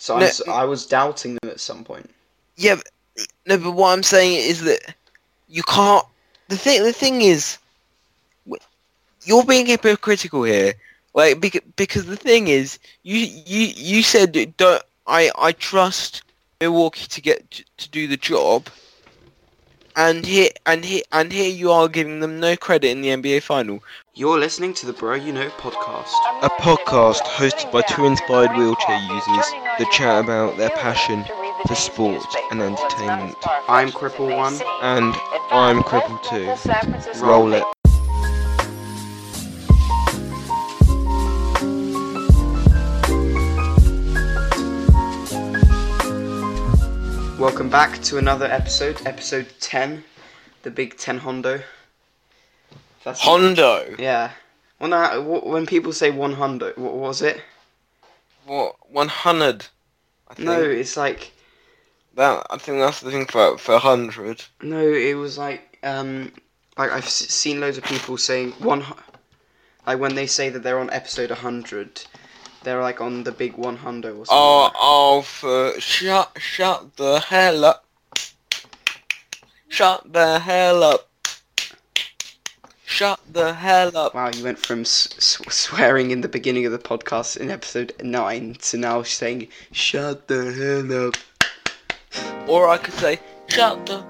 So No. I was doubting them at some point. Yeah, but, no, but what I'm saying is that you can't. The thing, the thing is, you're being hypocritical here. Like, because, because the thing is, you you you said don't I I trust Milwaukee to get to, to do the job, and here and here and here you are giving them no credit in the NBA final. You're listening to the Bro You Know podcast. A podcast hosted by two inspired wheelchair users that chat about their passion for sport and entertainment. I'm Cripple One. And I'm Cripple Two. Roll it. Welcome back to another episode, episode 10, the Big Ten Hondo. That's Hondo. Yeah. Well, no, when people say one Hondo, what was it? What? One hundred. No, it's like That I think that's the thing for for hundred. no, it was like um, like I've seen loads of people saying one, like when they say that they're on episode 100, they're like on the big one Hondo or something. Oh, oh, for shut shut the hell up. Shut the hell up. Shut the hell up. Wow, you went from swearing in the beginning of the podcast in episode 9 to now saying, shut the hell up. Or I could say, shut the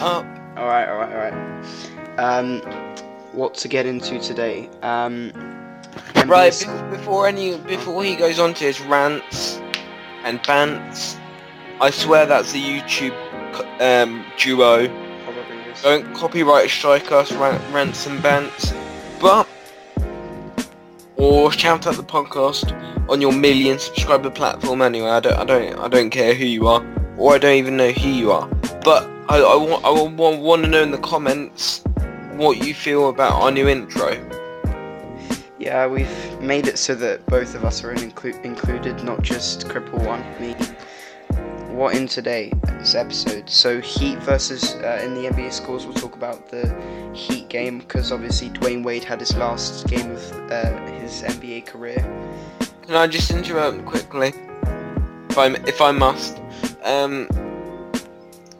up. Alright, alright, alright. Um, what to get into today? Um, NBA Right, be- before any before he goes on to his rants and bants, I swear that's a YouTube um, duo. Don't copyright strike us, rant, rants and bants, but or shout out the podcast on your million subscriber platform. Anyway, I don't, I don't, I don't care who you are, or I don't even know who you are. But I, I want, I want, want to know in the comments what you feel about our new intro. Yeah, we've made it so that both of us are in inclu- included, not just Cripple One, me. What in today's episode? So Heat versus uh, in the NBA scores, we'll talk about the Heat game because obviously Dwyane Wade had his last game of uh, his NBA career. Can I just interrupt quickly, if I, if I must? Um,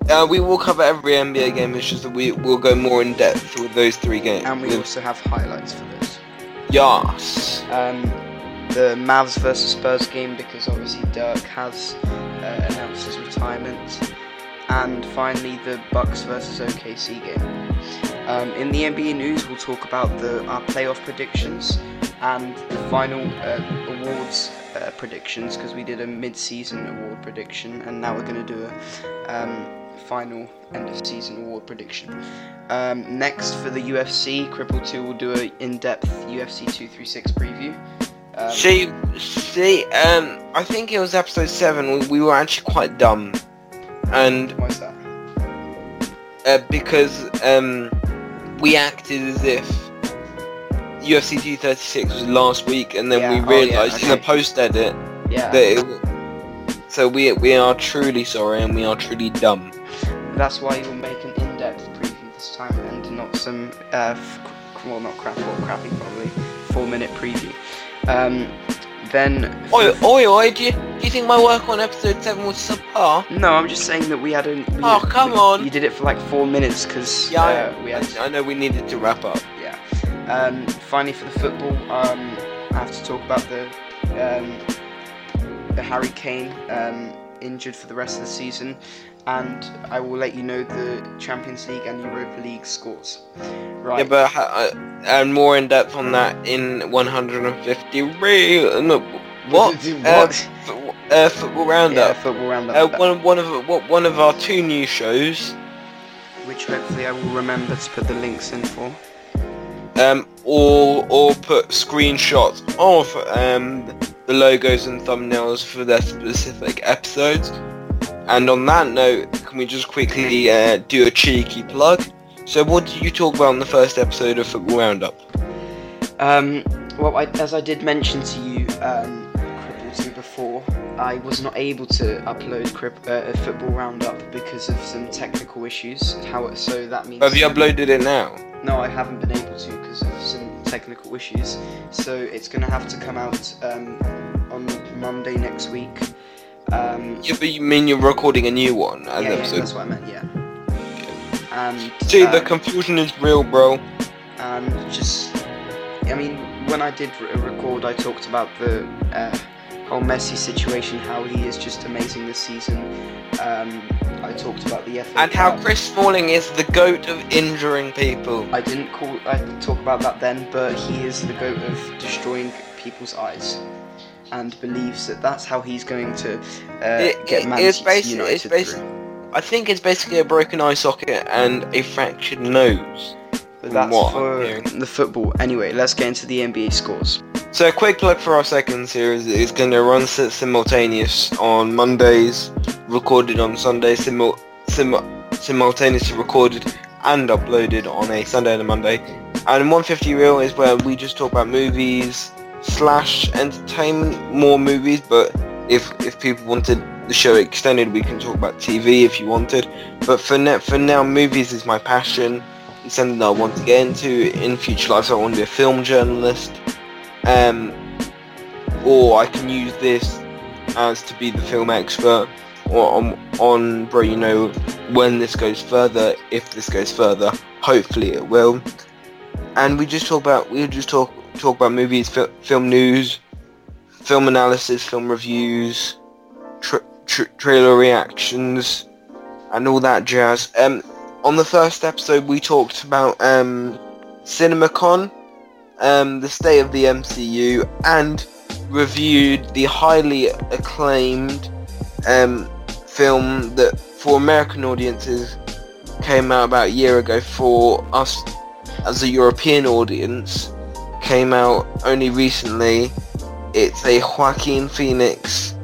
uh, we will cover every NBA game. It's just that we will go more in depth with those three games. And we also have highlights for those. Yes. Um, the Mavs versus Spurs game because obviously Dirk has uh, announced his retirement, and finally the Bucks versus OKC game. Um, in the NBA news, we'll talk about the our playoff predictions and the final uh, awards uh, predictions because we did a mid-season award prediction, and now we're going to do a um, final end of season award prediction. Um, next for the UFC, Cripple 2 will do a in-depth UFC 236 preview. Um, See, see, um, I think it was episode seven. We, we were actually quite dumb, and Why's that? uh, because um, we acted as if UFC 236 was last week, and then Yeah, we oh, yeah, realised in the post edit Yeah, that it. So we we are truly sorry, and we are truly dumb. That's why you'll make an in-depth preview this time and not some, uh, f- well, not crap, or crappy probably, four-minute preview. Um, then... Oi, oi, oi! Do you, do you think my work on episode seven was subpar? No, I'm just saying that we had a... We, Oh, come we- on. You did it for like four minutes because Yeah, uh, we I, had... I know we needed to wrap up. Yeah. Um, finally, for the football, um, I have to talk about the um, the Harry Kane um, injured for the rest of the season, and I will let you know the Champions League and Europa League scores. Right. Yeah, but uh, and more in depth on that in 150 real. No, what? what? Uh, uh, football yeah, roundup. football roundup. Uh, one, one of what one of our two new shows, which hopefully I will remember to put the links in for. um, or or put screenshots of um the logos and thumbnails for their specific episodes. And on that note, can we just quickly uh, do a cheeky plug? So, what did you talk about in the first episode of Football Roundup? Um, well, I, as I did mention to you, um, Cripple 2 before, I was not able to upload Crip, uh, a football roundup because of some technical issues. How so that means Have you uploaded it now? no, I haven't been able to because of some technical issues. So it's gonna have to come out um, on Monday next week. Um, Yeah, but you mean you're recording a new one as yeah, yeah, that's what I meant. Yeah. And See, the um, confusion is real, bro. and just I mean when I did re- record I talked about the uh, whole Messi situation how he is just amazing this season um, I talked about the FA And how Cup. Chris Smalling is the goat of injuring people. I didn't call I didn't talk about that then but he is the goat of destroying people's eyes and believes that that's how he's going to uh, It- get Man it's United basi- it's through. I think it's basically a broken eye socket and a fractured nose. but that's what for the football anyway let's get into the NBA scores So a quick plug for our second series is going to run simultaneous on Mondays, recorded on Sundays, simul- sim- simultaneously recorded and uploaded on a Sunday and a Monday. And 150 Real is where we just talk about movies slash entertainment, more movies, but if if people wanted the show extended, we can talk about TV if you wanted. But for now, for now, movies is my passion. It's something I want to get into in future life. So I want to be a film journalist um, or I can use this as to be the film expert or on, on bro you know when this goes further if this goes further hopefully it will and we just talk about we just talk talk about movies fi- film news film analysis film reviews tra- tra- trailer reactions and all that jazz. Um on the first episode we talked about um CinemaCon um, the state of the MCU and reviewed the highly acclaimed um, film that for American audiences came out about a year ago for us as a European audience came out only recently it's a Joaquin Phoenix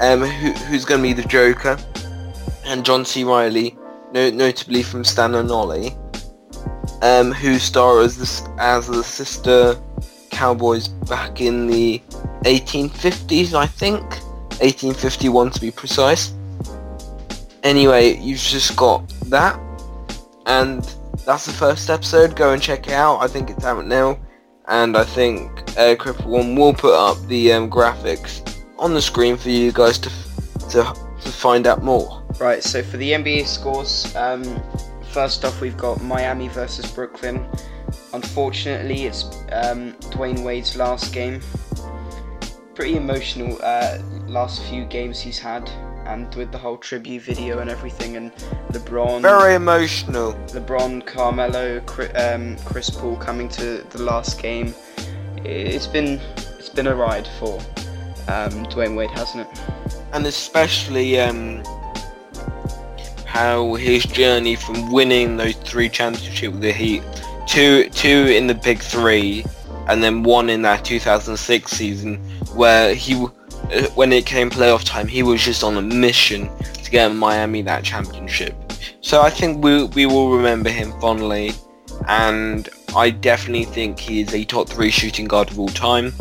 um, who, who's going to be the Joker and John C. Reilly no, notably from Stan and Ollie um, who star as the, as the sister cowboys back in the 1850s, I think. 1851 to be precise. Anyway, you've just got that, and that's the first episode. Go and check it out. I think it's out now, and I think uh, Cripple One will put up the um, graphics on the screen for you guys to to to find out more. Right, so for the NBA scores, um, first off we've got Miami versus Brooklyn. Unfortunately, it's um, Dwyane Wade's last game. Pretty emotional uh, last few games he's had, and with the whole tribute video and everything, and LeBron, Very emotional. LeBron, Carmelo, Chri- um, Chris Paul coming to the last game. It's been it's been a ride for um, Dwyane Wade, hasn't it? and especially um, how his journey from winning those three championships with the Heat, two two in the Big Three, and then one in that 2006 season, where he, Uh, when it came playoff time, he was just on a mission to get Miami that championship. So I think we we will remember him fondly, and I definitely think he is a top three shooting guard of all time.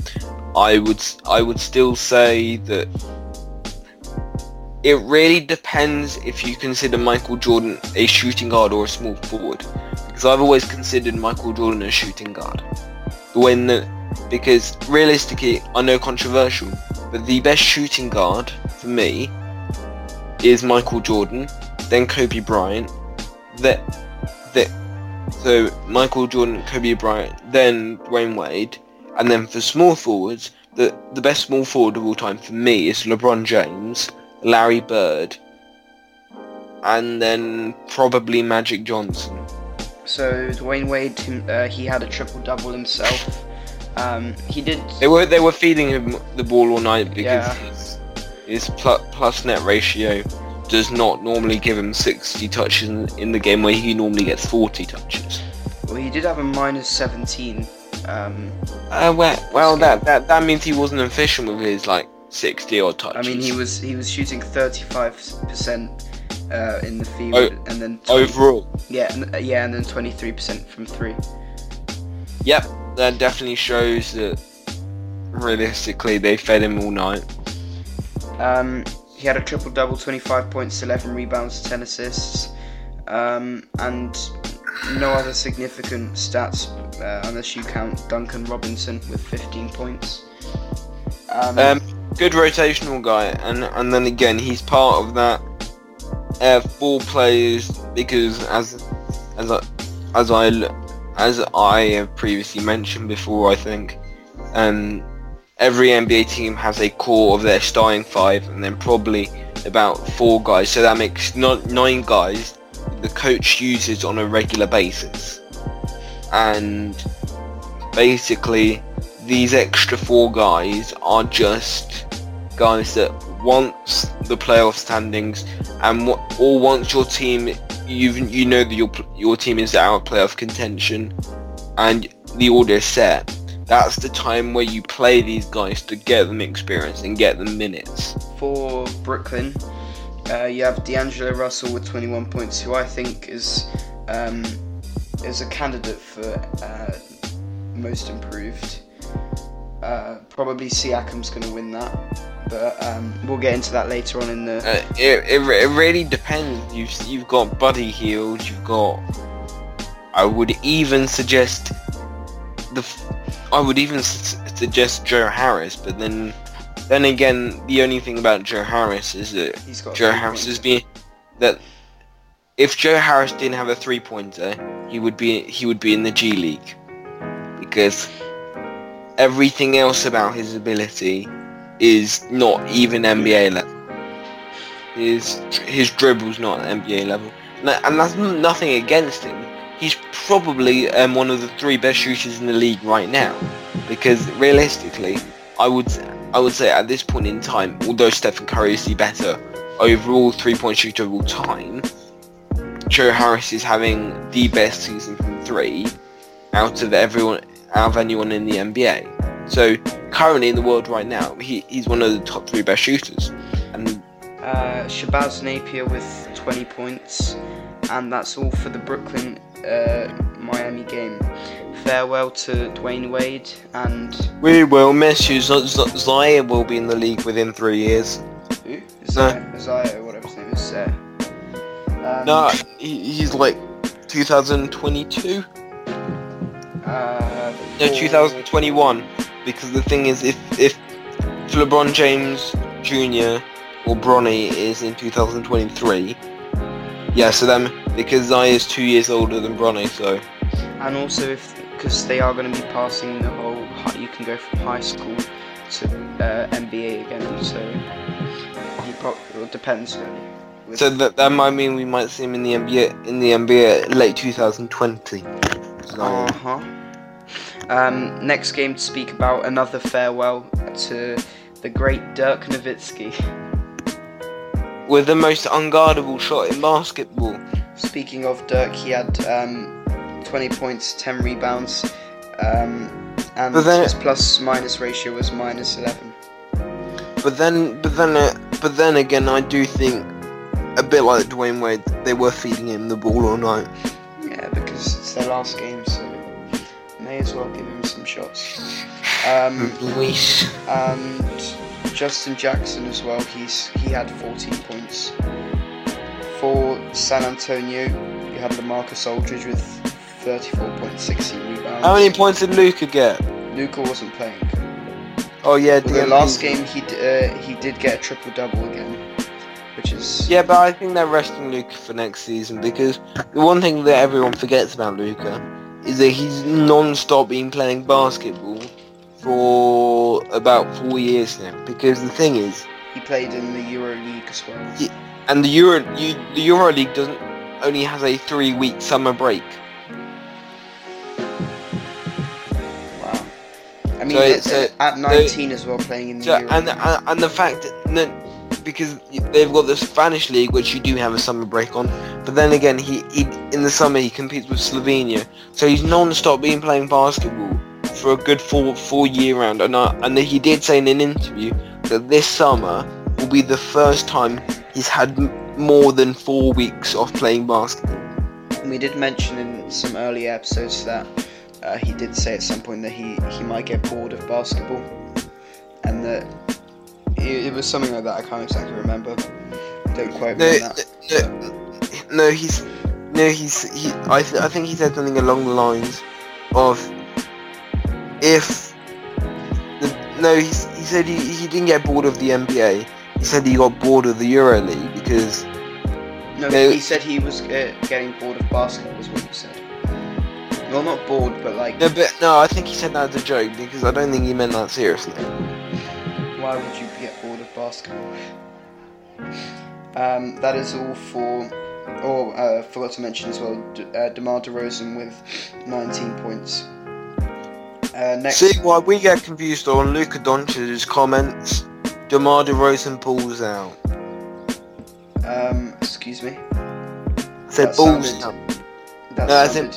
I would I would still say that it really depends if you consider Michael Jordan a shooting guard or a small forward. Because I've always considered Michael Jordan a shooting guard. When the, because realistically, I know controversial, but the best shooting guard for me is Michael Jordan, then Kobe Bryant, that that so Michael Jordan, Kobe Bryant, then Dwyane Wade, and then for small forwards, the the best small forward of all time for me is LeBron James, Larry Bird, and then probably Magic Johnson. So Dwyane Wade, uh, he had a triple double himself. Um, he did. They were they were feeding him the ball all night because Yeah. his, his plus net ratio does not normally give him 60 touches in, in the game where he normally gets 40 touches. Well, he did have a minus 17. Um, Uh, well, well that, that that means he wasn't efficient with his like 60 odd touches. I mean, he was he was shooting 35 percent uh, in the field, Oh, and then 20 overall. yeah, uh, yeah, and then 23 percent from three. Yep, that definitely shows that realistically they fed him all night. Um, he had a triple double, 25 points, 11 rebounds, 10 assists, um, and no other significant stats uh, unless you count Duncan Robinson with 15 points. Um, Um, good rotational guy, and and then again he's part of that uh, four players because as as I as I as I have previously mentioned before, I think um, every NBA team has a core of their starting five, and then probably about four guys. So that makes not nine guys the coach uses on a regular basis, and basically these extra four guys are just guys that once the playoff standings and or once your team you you know that your your team is out of playoff contention and the order set. That's the time where you play these guys to get them experience and get them minutes. For Brooklyn uh, you have D'Angelo Russell with 21 points who I think is um, is a candidate for uh, most improved uh, probably Siakam's going to win that, but um, we'll get into that later on in the. Uh, it, it, it really depends. You've you've got Buddy Hield. You've got. I would even suggest the. I would even su- suggest Joe Harris, but then, then again, the only thing about Joe Harris is that Joe Harris has been that. If Joe Harris didn't have a three pointer, he would be he would be in the G League, because everything else about his ability is not even NBA level. His his dribble's not NBA level, and that's nothing against him. He's probably um, one of the three best shooters in the league right now, because realistically, I would I would say at this point in time, although Stephen Curry is the better overall three-point shooter of all time, Joe Harris is having the best season from three out of everyone out of anyone in the NBA. So currently in the world right now, he, he's one of the top three best shooters. And uh, Shabazz Napier with 20 points, and that's all for the Brooklyn uh, Miami game. Farewell to Dwyane Wade, and we will miss you. Z- Z- Zaya will be in the league within three years. Who? Zaya, no. Whatever his name is. Uh, um, no, he, he's like 2022. No, 2021 because the thing is, if if LeBron James Jr. or Bronny is in 2023, yeah, so then because Zai is two years older than Bronny, so. And also, if because they are going to be passing the whole, you can go from high school to uh, NBA again, so he probably it depends really. So that that might mean we might see him in the NBA in the NBA late 2020. Uh huh. Um, next game to speak about another farewell to the great Dirk Nowitzki. With the most unguardable shot in basketball. Speaking of Dirk, he had um, 20 points, 10 rebounds, um, and then, his plus minus ratio was minus 11. But then, but then, uh, but then again, I do think a bit like Dwyane Wade, they were feeding him the ball all night. Yeah, because it's their last game, so may as well give him some shots. Um, Luis. And Justin Jackson as well. He's he had 14 points. For San Antonio, you had LaMarcus Aldridge with 34 points, 16 rebounds. How many points did Luka get? Luka wasn't playing. Oh yeah, the last game he uh, he did get a triple double again, which is yeah. But I think they're resting Luka for next season because the one thing that everyone forgets about Luka is that he's non-stop been playing basketball for about four years now. Because the thing is, he played in the Euro League as well. He, and the Euro the Euro League doesn't only has a three-week summer break. Wow. I mean, so at, so, at 19 so, as well, playing in the so, Euro and, and, and the fact that because they've got the Spanish league, which you do have a summer break on. But then again, he, he in the summer he competes with Slovenia, so he's non-stop been playing basketball for a good four four year round. And I, and he did say in an interview that this summer will be the first time he's had more than four weeks off playing basketball. We did mention in some earlier episodes that uh, he did say at some point that he, he might get bored of basketball and that it, was something like that. I can't exactly remember. Don't quote me on that. No, no, he's no, he's he. I th- I think he said something along the lines of if the, no, he, he said he, he didn't get bored of the NBA. He said he got bored of the EuroLeague because No, No. he said he was uh, getting bored of basketball. Was what he said. Well, not bored, but like, no, but no, I think he said that as a joke because I don't think he meant that seriously. Why would you get bored of basketball? Um, that is all for. Oh, uh, forgot to mention as well. D- uh, DeMar DeRozan with 19 points. Uh, next, See why we get confused on Luka Doncic's comments. DeMar DeRozan pulls out. um, excuse me. I said That balls sounded- out. No, as in,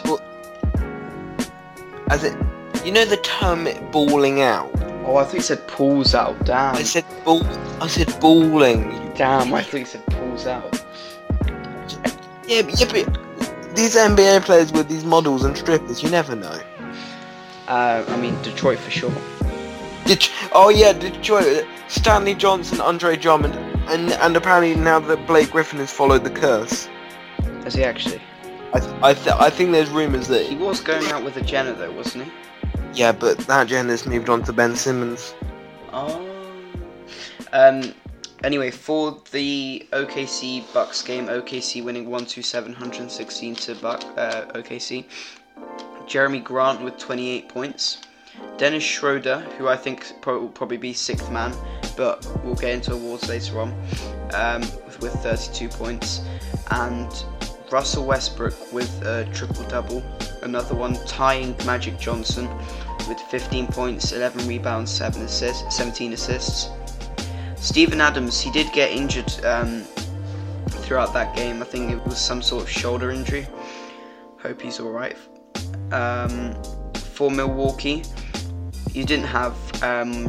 as in, you know the term balling out. Oh, I thought you said pulls out. Damn. I said ball. I said balling. Damn, I thought you said pulls out. Yeah, but, yeah, but these NBA players with these models and strippers, you never know. Uh, I mean Detroit for sure. Did oh yeah, Detroit, Stanley Johnson, Andre Drummond, and and apparently now that Blake Griffin has followed the curse. Has he actually? I th- I, th- I think there's rumours that He was going out with a Jenner though, wasn't he? Yeah, but that Jenner's moved on to Ben Simmons. Oh. Um. Anyway, for the OKC Bucks game, OKC winning 127, 116 to Buck, uh, OKC. Jerami Grant with 28 points. Dennis Schroeder, who I think will probably be sixth man, but we'll get into awards later on, um, with 32 points. And Russell Westbrook with a triple double. Another one tying Magic Johnson with 15 points, 11 rebounds, 7 assists, 17 assists. Steven Adams, he did get injured um, throughout that game. I think it was some sort of shoulder injury. Hope he's alright. Um, for Milwaukee, you didn't have um,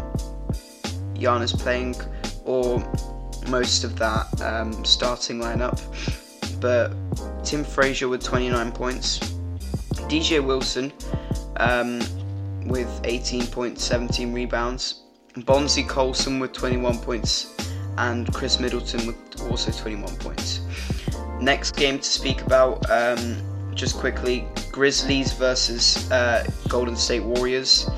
Giannis playing or most of that um, starting lineup, but Tim Frazier with 29 points, DJ Wilson um, with 18 points, 17 rebounds, Bonzie Colson with 21 points, and Khris Middleton with also 21 points. Next game to speak about, um, just quickly, Grizzlies versus uh, Golden State Warriors.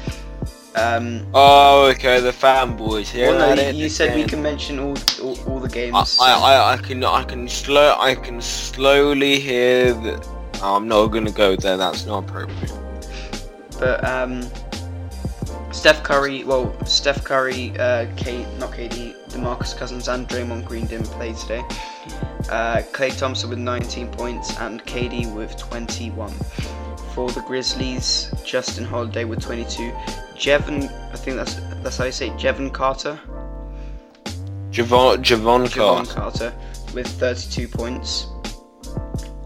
Um, Oh, okay, the fanboys here. well, no, you said we can mention all, all, all the games. I, I, I, I can, I can slow, I can slowly hear that. I'm not gonna go there. That's not appropriate. But um, Steph Curry, well, Steph Curry, uh, Kate, not KD, DeMarcus Cousins, and Draymond Green didn't play today. Uh, Klay Thompson with 19 points and KD with 21. For the Grizzlies, Justin Holiday with 22. Jevon, I think that's that's how you say it, Jevon Carter. Javon, Javon Javon Carter. Carter with 32 points.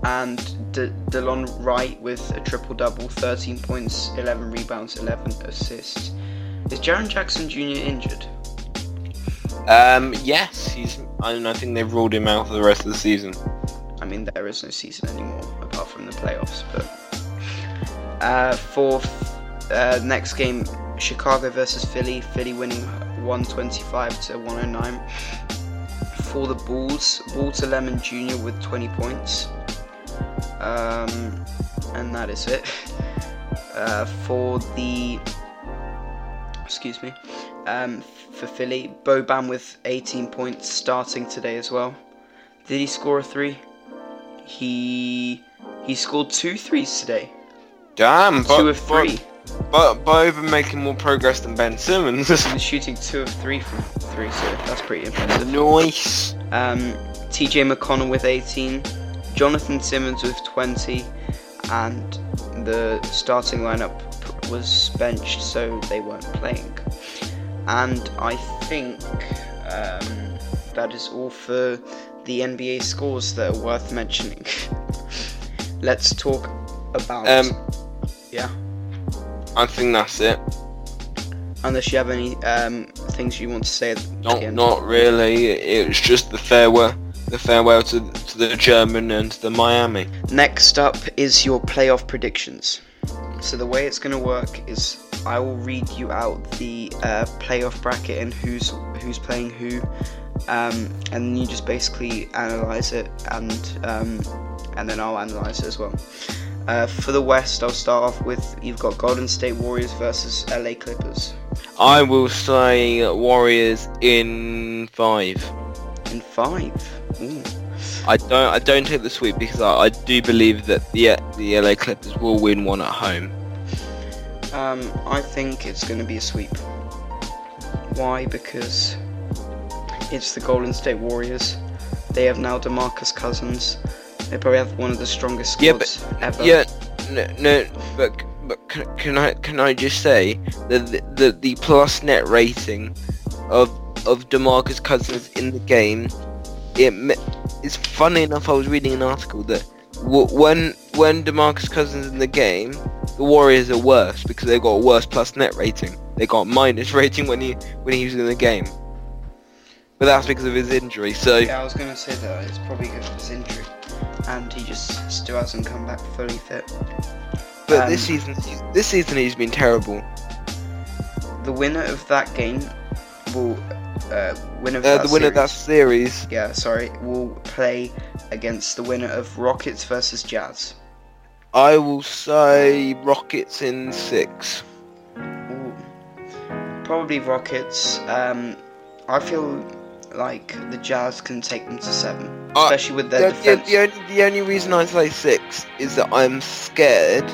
And De- Delon Wright with a triple double, 13 points, 11 rebounds, 11 assists. Is Jaren Jackson Jr. injured? Um, yes, he's. I, I think they've ruled him out for the rest of the season. I mean, there is no season anymore apart from the playoffs. But uh, for uh, next game, Chicago versus Philly. Philly winning 125 to 109. For the Bulls, Walter Lemon Jr. with 20 points. Um, and that is it. Uh, for the excuse me, um, for Philly, Boban with 18 points starting today as well. Did he score a three? He he scored two threes today. Damn, but, two of three. But, but Boban making more progress than Ben Simmons. He was shooting two of three from three, so that's pretty impressive. nice. Um, TJ McConnell with 18, Jonathan Simmons with 20, and the starting lineup was benched, so they weren't playing. And I think um, that is all for the NBA scores that are worth mentioning. Let's talk about. Um, yeah. I think that's it. Unless you have any um, things you want to say at Not, end. not really. It was just the farewell, the farewell to, to the German and to the Miami. Next up is your playoff predictions. So the way it's going to work is I will read you out the uh, playoff bracket and who's who's playing who, um, and you just basically analyze it and um, and then I'll analyze it as well. Uh, for the West, I'll start off with you've got Golden State Warriors versus LA Clippers. I will say Warriors in five. In five. Ooh. I don't I don't take the sweep because I, I do believe that the the LA Clippers will win one at home. Um, I think it's going to be a sweep. Why? Because it's the Golden State Warriors. They have now DeMarcus Cousins. They probably have one of the strongest Yeah, but- ever. Yeah, no, no but but can, can I can I just say that the, the the plus net rating of of DeMarcus Cousins in the game, it it's funny enough. I was reading an article that when when DeMarcus Cousins in the game, the Warriors are worse because they got a worse plus net rating. They got minus rating when he when he was in the game. But that's because of his injury. So Yeah, I was going to say that it's probably because of his injury, and he just still hasn't come back fully fit. but this um, season this season he's been terrible. The winner of that game will uh, winner of Uh, that the winner of that series- series yeah, sorry, will play against the winner of Rockets versus Jazz. I will say Rockets in six. Ooh. Probably Rockets. Um, I feel like the Jazz can take them to seven, Uh, especially with their The, the, defense. the, only, the only reason I say six is that I'm scared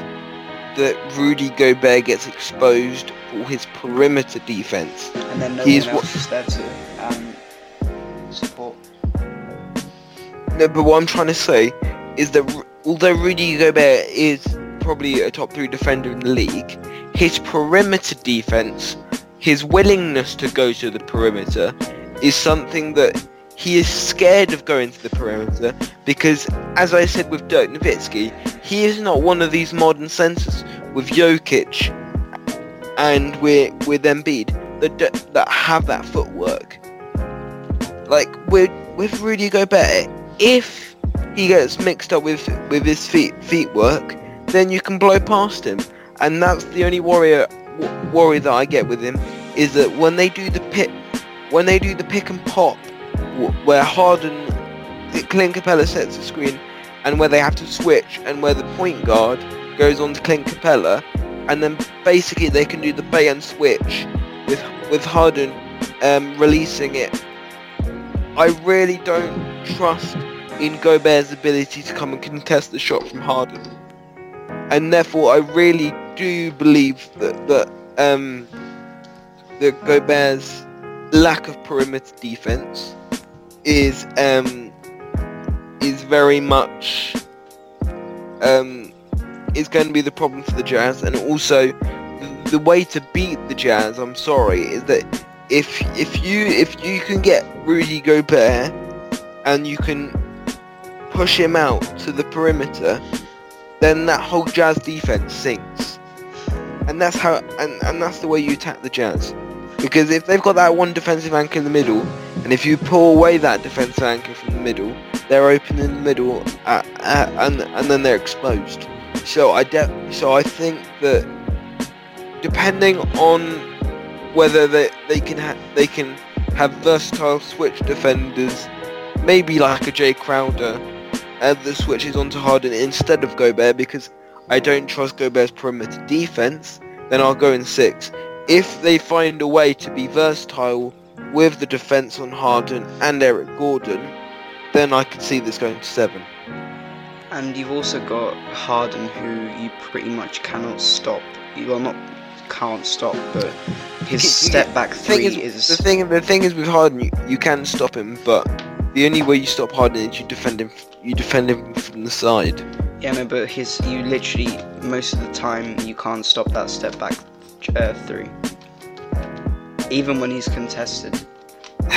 that Rudy Gobert gets exposed for his perimeter defense. and then no he's one wa- else is there to um, support. No, but what I'm trying to say is that although Rudy Gobert is probably a top three defender in the league, his perimeter defense, his willingness to go to the perimeter, is something that he is scared of going to the perimeter because, as I said with Dirk Nowitzki, he is not one of these modern centers with Jokic and with with Embiid that that have that footwork. Like with with Rudy Gobert, if he gets mixed up with with his feet feet work, then you can blow past him, and that's the only warrior worry that I get with him is that when they do the pick when they do the pick and pop, where Harden, Clint Capela sets the screen, and where they have to switch, and where the point guard goes on to Clint Capela, and then basically they can do the bait and switch with with Harden um, releasing it. I really don't trust in Gobert's ability to come and contest the shot from Harden, and therefore I really do believe that that um, that Gobert's lack of perimeter defense is um, is very much um, is going to be the problem for the Jazz, and also the, the way to beat the Jazz. I'm sorry, is that if if you if you can get Rudy Gobert and you can push him out to the perimeter, then that whole Jazz defense sinks. And that's how and, and that's the way you attack the Jazz. Because if they've got that one defensive anchor in the middle, and if you pull away that defensive anchor from the middle, they're open in the middle, uh, uh, and and then they're exposed. So I de- so I think that depending on whether they they can ha- they can have versatile switch defenders, maybe like a Jae Crowder, uh, that switches onto Harden instead of Gobert because I don't trust Gobert's perimeter defense, then I'll go in six. If they find a way to be versatile with the defense on Harden and Eric Gordon, then I could see this going to seven. And you've also got Harden, who you pretty much cannot stop. You well, not can't stop, but his step back The thing is, is. the thing the thing is with Harden, you, you can stop him, but the only way you stop Harden is you defend him. You defend him from the side. Yeah, no, but his you literally most of the time you can't stop that step back uh, three, even when he's contested.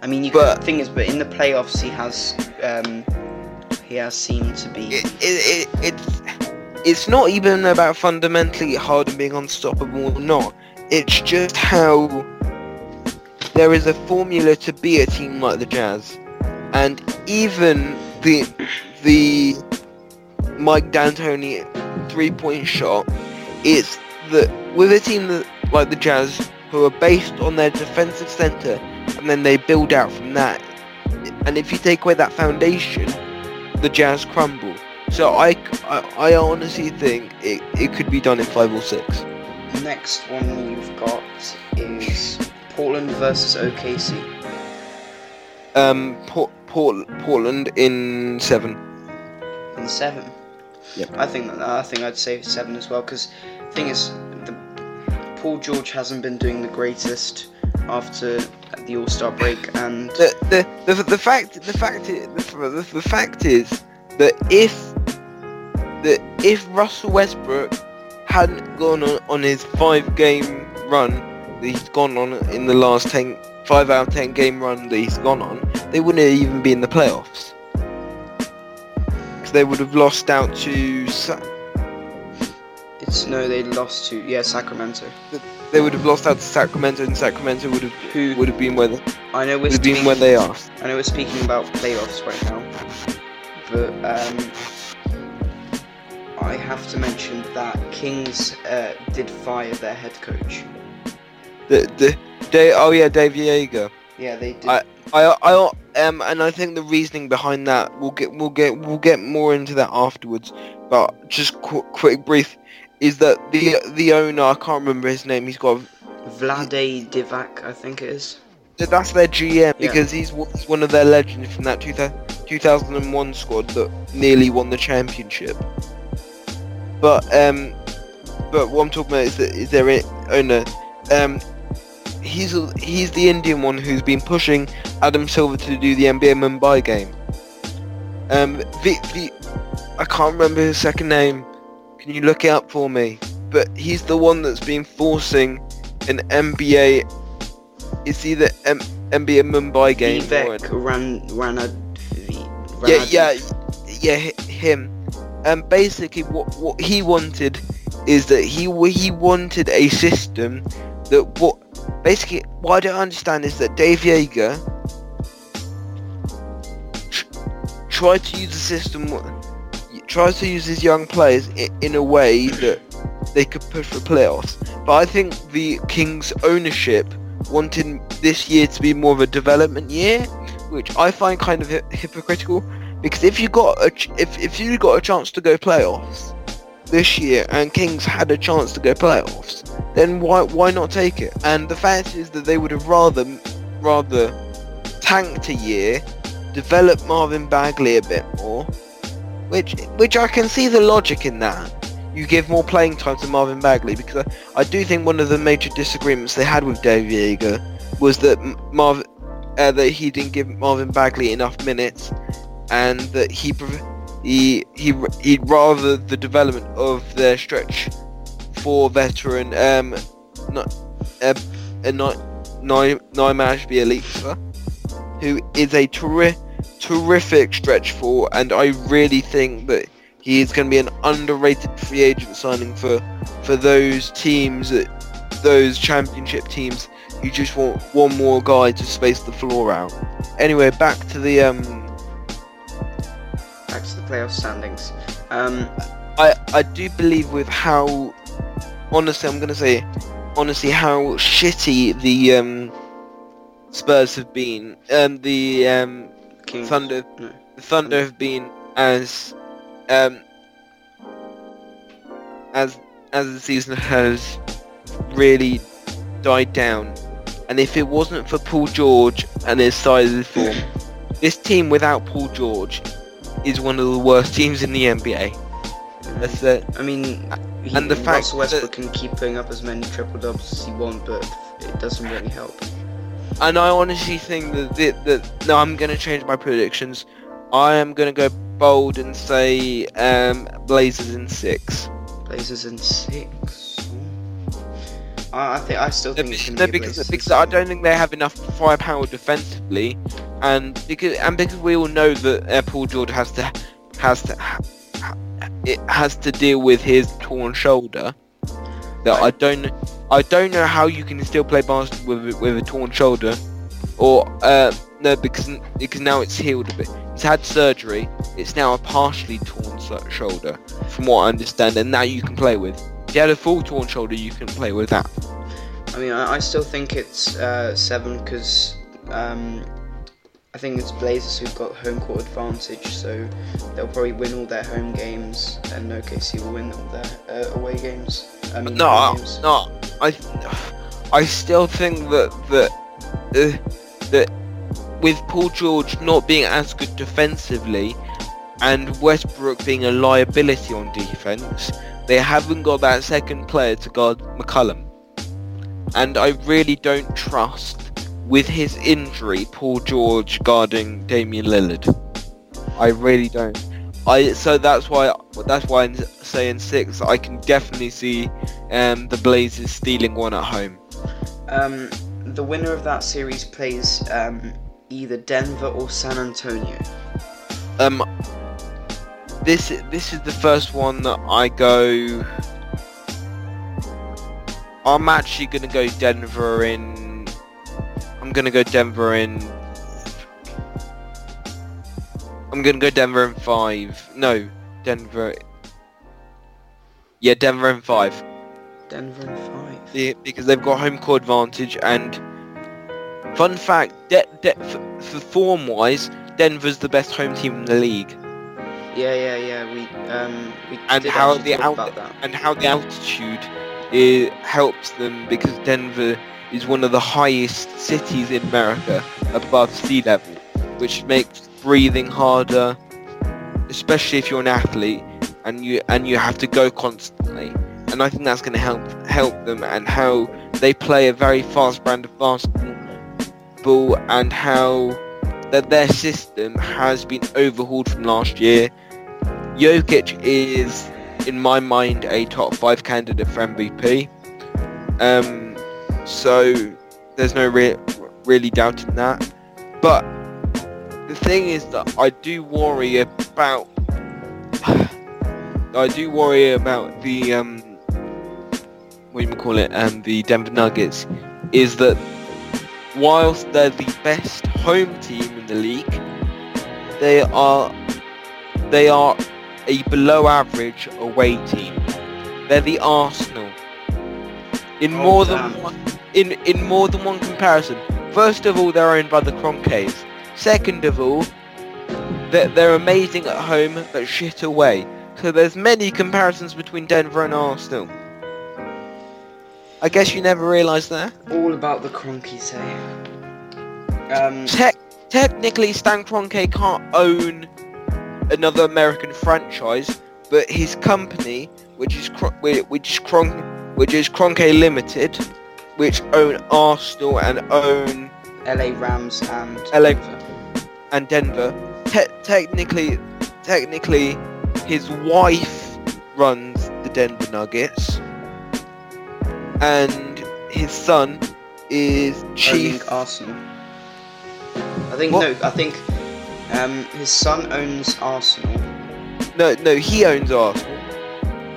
I mean, you But- the thing is, but in the playoffs he has um, he has seemed to be. It, it, it, it's it's not even about fundamentally Harden being unstoppable or not. It's just how there is a formula to be a team like the Jazz, and even the the Mike D'Antoni three-point shot, it's that with a team that, like the Jazz, who are based on their defensive center, and then they build out from that. And if you take away that foundation, the Jazz crumble. So I, I, I honestly think it, it could be done in five or six. next one you've got is Portland versus OKC. Um, Port, Port, Portland in seven. In seven. Yep. I think I think I'd say seven as well because thing is, the Paul George hasn't been doing the greatest after the All Star break, and The, the, the, the fact the fact is, the, the, the fact is that if that if Russell Westbrook hadn't gone on, on his five game run that he's gone on in the last 10 5 out of 10 game run that he's gone on they wouldn't even be in the playoffs they would have lost out to Sa- it's no, they lost to yeah Sacramento, they would have lost out to Sacramento and Sacramento would have who? would have been where they, I know we're have been speaking, where they are. I know we're speaking about playoffs right now, but um, I have to mention that Kings uh, did fire their head coach. the, the, day oh yeah Dave Joerger Yeah, they did. I- I, I, um, and I think the reasoning behind that we'll get, we'll get, we'll get more into that afterwards. But just qu- quick brief is that the the owner, I can't remember his name. He's got Vlade Divac, I think it is. that's their GM Yeah. because he's, one- he's one of their legends from that 2000, 2001 squad that nearly won the championship. But um, but what I'm talking about is that is their owner. Um, he's a- he's the Indian one who's been pushing Adam Silver to do the NBA Mumbai game. Um, the, the I can't remember his second name. Can you look it up for me? But he's the one that's been forcing an NBA. It's either M- NBA Mumbai game Vivek Ran Ranad. yeah, yeah, yeah, him. And basically, what what he wanted is that he he wanted a system that what basically what I don't understand is that Dave Joerger tr- tried to use the system, tries to use his young players in a way that they could push for playoffs. But I think the Kings ownership wanted this year to be more of a development year, which I find kind of hypocritical. Because if you got a ch- if if you got a chance to go playoffs this year and Kings had a chance to go playoffs, then why why not take it? And the fact is that they would have rather rather tanked a year, developed Marvin Bagley a bit more, which which I can see the logic in that. You give more playing time to Marvin Bagley because I, I do think one of the major disagreements they had with Dave Joerger was that M- Marv uh, that he didn't give Marvin Bagley enough minutes and that he prov- he he he'd rather the development of their stretch for veteran um not uh, uh, not Naim Bjelica who is a terri- terrific stretch for and I really think that he is going to be an underrated free agent signing for for those teams that those championship teams who just want one more guy to space the floor out. Anyway, back to the um Back to the playoff standings. Um, I I do believe with how honestly I'm gonna say honestly how shitty the um Spurs have been um the um Kings. Thunder No. the Thunder have been as um as as the season has really died down and if it wasn't for Paul George and his size of form this team without Paul George is one of the worst teams in the NBA that's it I mean, he, and the fact Russell Westbrook can keep putting up as many triple doubles as he wants, but it doesn't really help. And I honestly think that, that, that no, I'm going to change my predictions. I am going to go bold and say um, Blazers in six. Blazers in six. I, I think I still think it's No, be because because I don't think they have enough firepower defensively, and because and because we all know that uh, Paul George has to has to ha, it has to deal with his torn shoulder. That I don't I don't know how you can still play basketball with a- with a torn shoulder, or uh, no because because now it's healed a bit. He's had surgery. It's now a partially torn shoulder, from what I understand, and now you can play with. If you had a full torn shoulder, you can play with that. I mean, I, I still think it's uh, seven because um, I think it's Blazers who've got home court advantage, so they'll probably win all their home games, and OKC will win all their uh, away games. I mean, No, home games. no, I, I still think that that uh, that with Paul George not being as good defensively, and Westbrook being a liability on defense, they haven't got that second player to guard McCollum, and I really don't trust with his injury Paul George guarding Damian Lillard. I really don't. I so that's why that's why I'm saying six. I can definitely see um, the Blazers stealing one at home. Um, the winner of that series plays um, either Denver or San Antonio. Um, this this is the first one that I go. I'm actually gonna go Denver in. I'm gonna go Denver in. I'm gonna go Denver in five. No, Denver. Yeah, Denver in five. Denver in five. Yeah, because they've got home court advantage and fun fact, de- de- for, for form wise, Denver's the best home team in the league. Yeah, yeah, yeah. We um we And did how the talk out- about that. and how the altitude it helps them because Denver is one of the highest cities in America above sea level, which makes breathing harder, especially if you're an athlete and you and you have to go constantly. And I think that's going to help help them and how they play a very fast brand of basketball and how that their system has been overhauled from last year. Jokic is in my mind a top five candidate for MVP. Um, so there's no re- really doubting that. But the thing is that I do worry about. I do worry about the um, what do you call it? Um, the Denver Nuggets is that whilst they're the best home team in the league, they are they are a below average away team. They're the Arsenal. In Oh, more damn. than one, in in more than one comparison. First of all, they're owned by the Kroenkes. Second of all, they're, they're amazing at home but shit away. So there's many comparisons between Denver and Arsenal. I guess you never realised that. All about the Kroenkes, eh? Um, Tec- technically, Stan Kroenke can't own another American franchise, but his company, which is which is Cron- which is Kroenke Limited, which own Arsenal and own LA Rams and LA Denver. and Denver. Te- technically, technically, his wife runs the Denver Nuggets, and his son is chief. Arsenal. I think What? no. I think um, his son owns Arsenal. No, no, he owns Arsenal.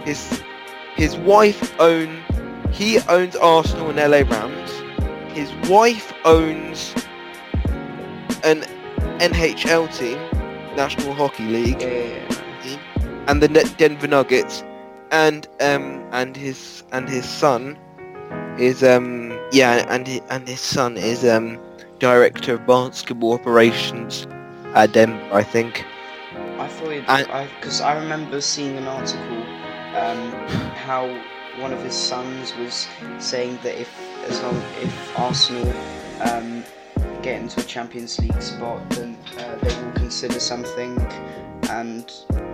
His his wife own he owns Arsenal and LA Rams. His wife owns an NHL team, National Hockey League, Yeah. and the Denver Nuggets, and um and his and his son is um yeah and and his son is um director of basketball operations at Denver, I think. I thought it, I- I because I, remember seeing an article um, how one of his sons was saying that if as long if Arsenal um, get into a Champions League spot, then uh, they will consider something. And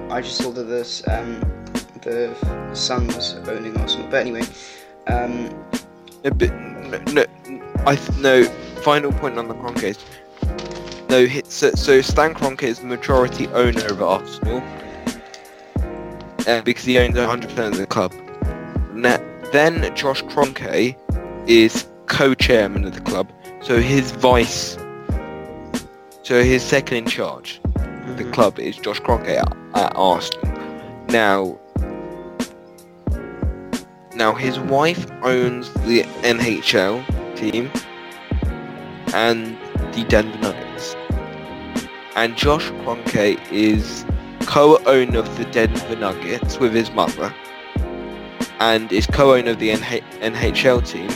I just thought that this um, the son was owning Arsenal. But anyway, um, No, but no, no, I th- no. Final point on the Kroenkes. No, so, so Stan Kroenke is the majority owner of Arsenal, uh, because he owns 100% of the club. Na then Josh Kroenke is co-chairman of the club, so his vice, so his second in charge of the club is Josh Kroenke at, at Arsenal. Now, now his wife owns the NHL team and the Denver Nuggets, and Josh Kroenke is co-owner of the Denver Nuggets with his mother, and is co-owner of the NH- NHL team,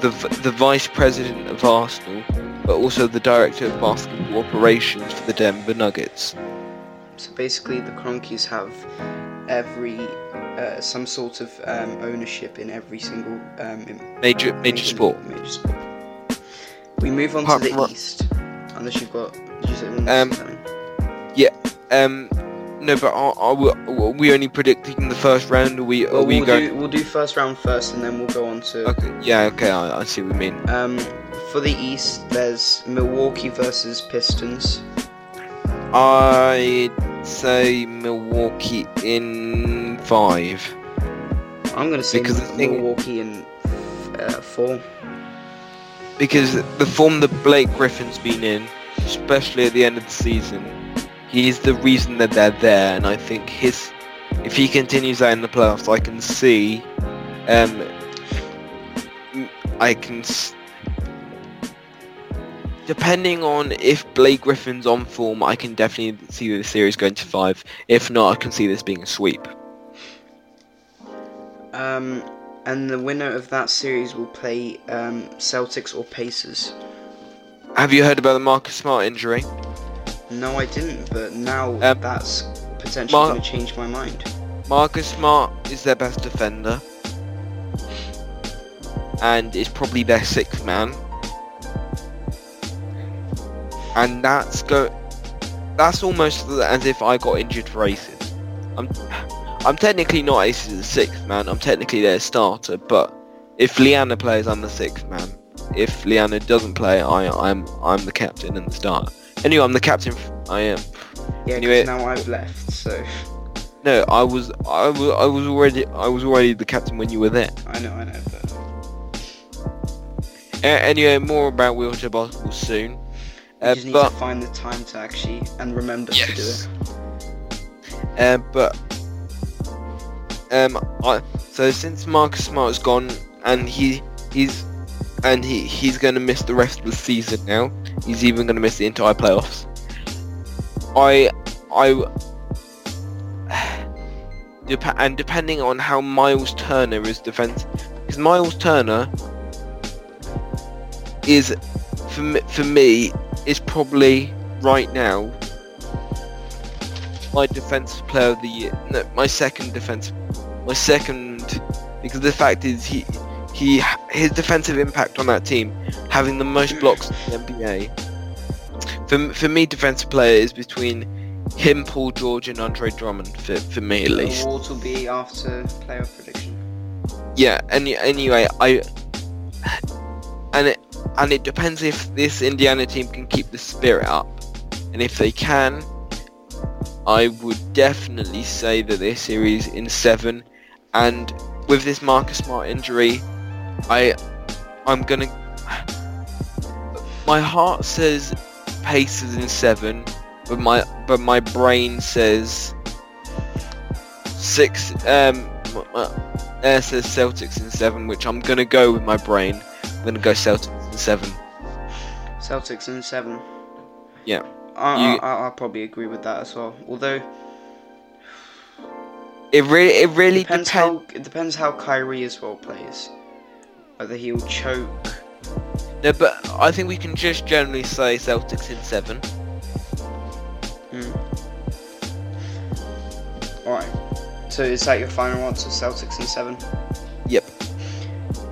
the v- the vice president of Arsenal, but also the director of basketball operations for the Denver Nuggets. So basically, the Kroenkes have every uh, some sort of um, ownership in every single um, Major major sport. Major sport. We move on Apart to the what- east. Unless you've got. Did you say one Um, something? Um, no, but are, are, we, are we only predicting the first round? Or we are Well, we we'll going? do we'll do first round first, and then we'll go on to. Okay, yeah, okay, I, I see what you mean. Um, for the east, there's Milwaukee versus Pistons. I'd say Milwaukee in five. I'm gonna say Because Mil- the thing- Milwaukee in uh, four. Because the form that Blake Griffin's been in, especially at the end of the season, he's the reason that they're there, and I think his, if he continues that in the playoffs, I can see, um, I can, depending on if Blake Griffin's on form, I can definitely see the series going to five. If not, I can see this being a sweep. Um, and the winner of that series will play um, Celtics or Pacers. Have you heard about the Marcus Smart injury? No, I didn't, but now Um, that's potentially Mar- going to change my mind. Marcus Smart is their best defender. And is probably their sixth man. And that's go that's almost as if I got injured for races. I'm I'm technically not aces the sixth man, I'm technically their starter, but if Liana plays I'm the sixth man. If Liana doesn't play I I'm I'm the captain and the starter. Anyway, I'm the captain f- I am Yeah, Anyway- now I've left, so No, I was I was I was already I was already the captain when you were there. I know, I know. But A- anyway, more about wheelchair basketball soon. you Uh, just need but to find the time to actually and remember to do it. uh, but um, I so since Marcus Smart's gone and he he's and he he's going to miss the rest of the season now. He's even going to miss the entire playoffs. I I and depending on how Miles Turner is defense, because Miles Turner is for me, for me is probably right now my defensive player of the year. No, my second defensive, my second because the fact is he he his defensive impact on that team, having the most blocks in the NBA. For for me, defensive player is between him, Paul George, and Andre Drummond. For for me at The least. awards will be after playoff prediction. Yeah. Any anyway, I and it and it depends if this Indiana team can keep the spirit up, and if they can, I would definitely say that this series in seven, and with this Marcus Smart injury, I I'm gonna. My heart says Pacers in seven, but my but my brain says six. Um, Air says Celtics in seven, which I'm gonna go with my brain. I'm gonna go Celtics in seven. Celtics in seven. Yeah. I, You- I, I, I'll probably agree with that as well. Although It really, it really depends depends. how it depends how Kyrie as well plays. Whether he'll choke. No, but I think we can just generally say Celtics in seven. Hmm. Alright. So is that your final answer? Celtics in seven. Yep.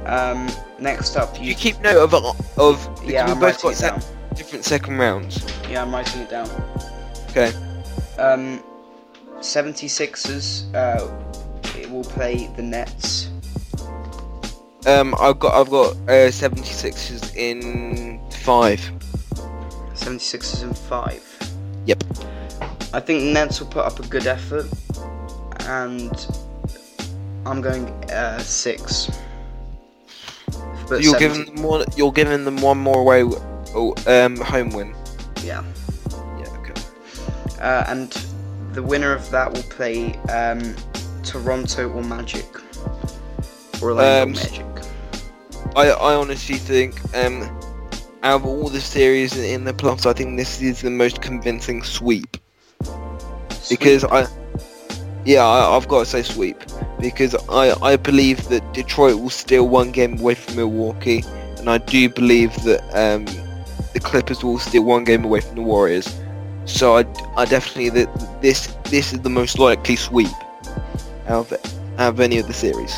Um. Next up, you. You keep note of of yeah, we both got se- different second rounds. Yeah, I'm writing it down. Okay. Um, 76ers uh, it will play the Nets. Um, I've got I've got uh, 76ers in five. 76ers in 5. Yep. I think Nets will put up a good effort, and I'm going uh, 6. But you're 70 giving them one. You're giving them one more away. Oh, um, home win. Yeah. Yeah. Okay. Uh, and the winner of that will play um, Toronto or Magic. Orlando Um, Magic. I I honestly think um, out of all the series in the playoffs, I think this is the most convincing sweep. because I, yeah, I, I've got to say sweep because I I believe that Detroit will steal one game away from Milwaukee, and I do believe that um, the Clippers will steal one game away from the Warriors. So I, I definitely that this this is the most likely sweep out of out of any of the series.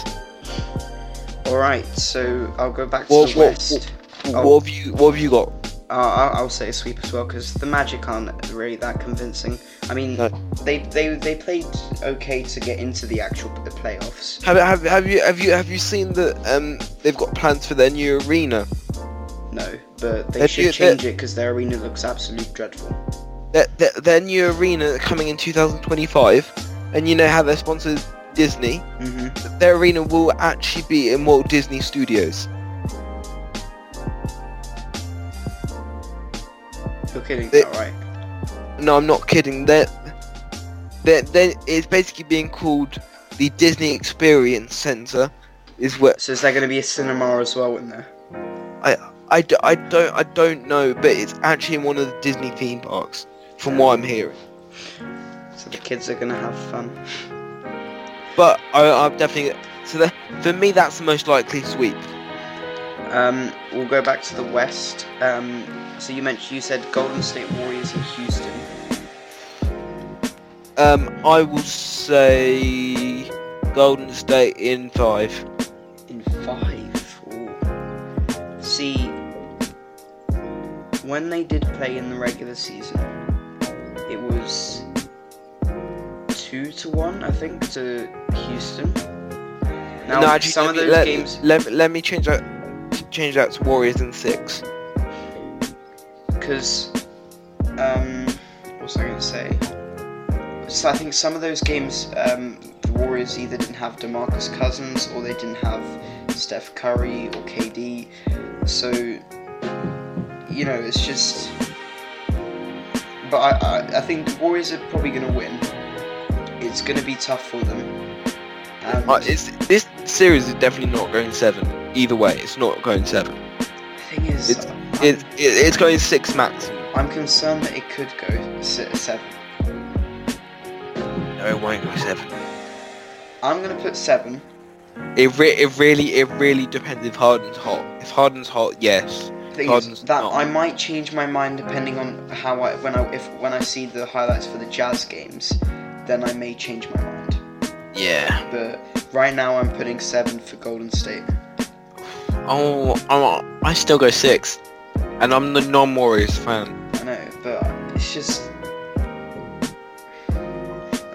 All right, so I'll go back to What- the what- west. Oh. What have you What have you got? Uh, I'll, I'll say a sweep as well because the Magic aren't really that convincing. I mean, No. they they they played okay to get into the actual the playoffs. Have, have, have you have you have you seen that um they've got plans for their new arena? No, but they Have should you- change it because their arena looks absolutely dreadful. Their, their, their new arena coming in 2025, and you know how they're sponsored Disney. hmm Their arena will actually be in Walt Disney Studios. You're kidding, They- right? No, I'm not kidding. That that it's basically being called the Disney Experience Center. Is what So is there going to be a cinema as well in there? I, d- I don't I don't know, but it's actually in one of the Disney theme parks, from what I'm hearing. So the kids are going to have fun. But I, I'm definitely so. The, for me, that's the most likely sweep. Um, we'll go back to the west. Um, so you mentioned you said Golden State Warriors in Houston. Um, I will say Golden State in five. In five. Ooh. See, when they did play in the regular season, it was two to one, I think, to Houston. Now, no, actually, some of me, those let, games, Let, let me change that. Change that to Warriors in six. because, um, what was I going to say? So I think some of those games, um, the Warriors either didn't have DeMarcus Cousins or they didn't have Steph Curry or KD. So, you know, it's just. But I, I, I think Warriors are probably going to win. It's going to be tough for them. And Uh, this series is definitely not going seven. Either way, it's not going seven. the thing is, it's- It, it it's going six maximum. I'm concerned that it could go seven. No, it won't go seven. I'm going to put seven. It, re- it really it really depends if Harden's hot. If Harden's hot, yes. Thing Harden's is that. I might change my mind depending on how I when I if when I see the highlights for the Jazz games, then I may change my mind. Yeah. But right now I'm putting seven for Golden State. Oh, I'm, I still go six, and I'm the non-Warriors fan. I know, but it's just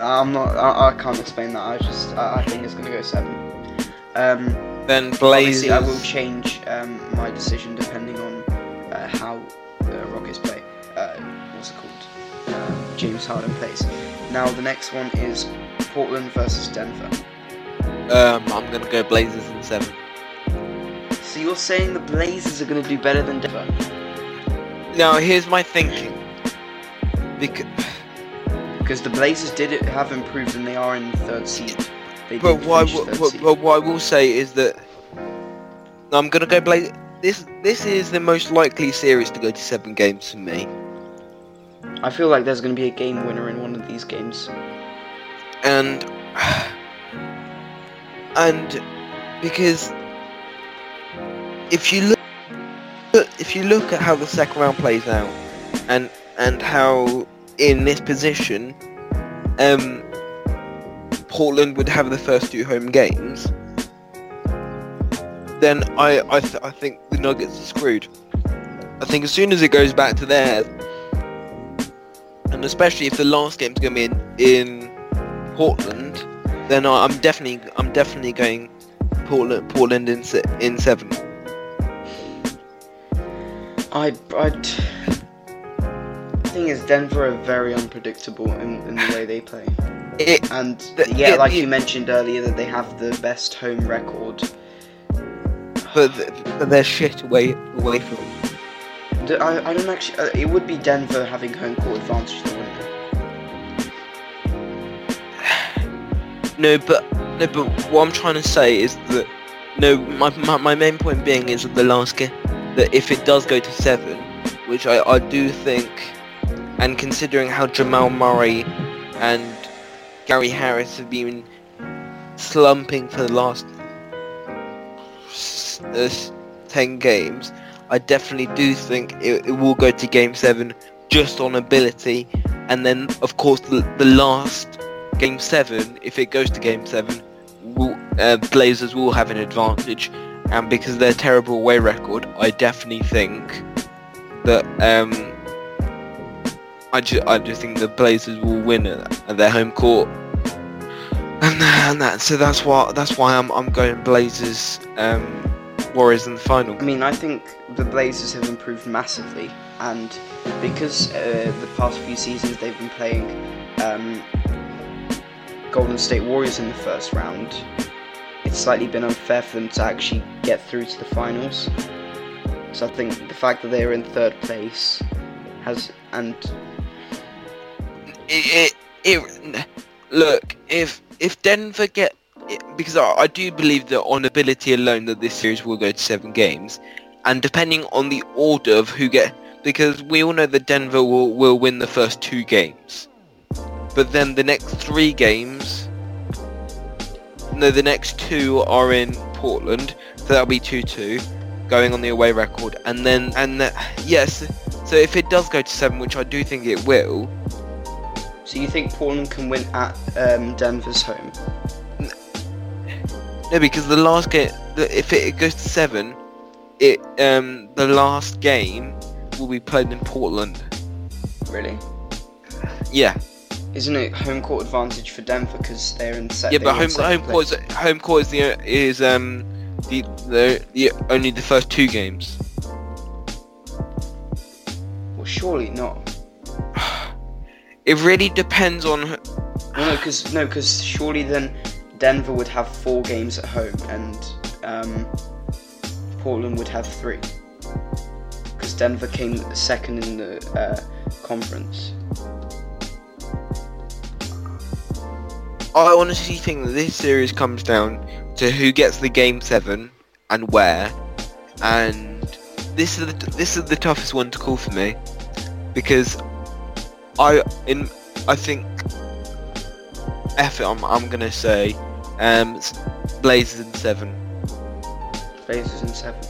I'm not. I, I can't explain that. I just I, I think it's gonna go seven. Um, Then Blazers. obviously I will change um, my decision depending on James Harden plays. Now the next one is Portland versus Denver. Um, I'm gonna go Blazers in seven. So you're saying the Blazers are going to do better than Denver? Now here's my thinking. Because, Because the Blazers did it, have improved and they are in the third seed. They but did what, I will- what, what, what I will say is that I'm gonna go Blaze. This this is the most likely series to go to seven games for me, I feel like there's going to be a game winner in one of these games. and and because if you look if you look at how the second round plays out, and and how in this position, um, Portland would have the first two home games, then I I, th- I think the Nuggets are screwed. I think as soon as it goes back to there, and especially if the last game's going to be in, in Portland, then I, I'm definitely I'm definitely going Portland Portland in se- in seven. I, I. The thing is, Denver are very unpredictable in, in the way they play. It, And The- yeah, yeah, like the- you mentioned earlier, that they have the best home record. but, th- but they're shit away away from. I, I don't actually. Uh, it would be Denver having home court advantage, it? No, but no, but what I'm trying to say is that no, my my, my main point being is the last game that if it does go to seven, which I, I do think, and considering how Jamal Murray and Gary Harris have been slumping for the last uh, ten games, I definitely do think it, it will go to game seven just on ability, and then of course the, the last game seven, if it goes to game seven, will, uh, Blazers will have an advantage, and because of their terrible away record, I definitely think that um, I just I just think the Blazers will win at, at their home court, and, and that so that's why that's why I'm I'm going Blazers um, Warriors in the final. I mean, I think the Blazers have improved massively, and because uh, the past few seasons they've been playing um, Golden State Warriors in the first round, it's slightly been unfair for them to actually get through to the finals. So I think the fact that they're in third place has and it, it, it look if if Denver get because I, I do believe that on ability alone that this series will go to seven games, and depending on the order of who get because we all know that Denver will will win the first two games, but then the next three games, no, the next two are in Portland, so that'll be two two, going on the away record, and then and uh, yes, so if it does go to seven, which I do think it will, so you think Portland can win at um, Denver's home? No, because the last game, if it goes to seven, it um the last game will be played in Portland. Really? Yeah, Isn't it home court advantage for Denver because they're in set? yeah, but home home court is, home court is the is um the the, the only the first two games. Well, surely not. It really depends on. Well, no, because no, because surely then Denver would have four games at home and um, Portland would have three. Because Denver came second in the uh, conference. I honestly think that this series comes down to who gets the game seven and where, and this is the, this is the toughest one to call for me because I in I think effort I'm, I'm gonna say um Blazers in seven. Blazers in seven.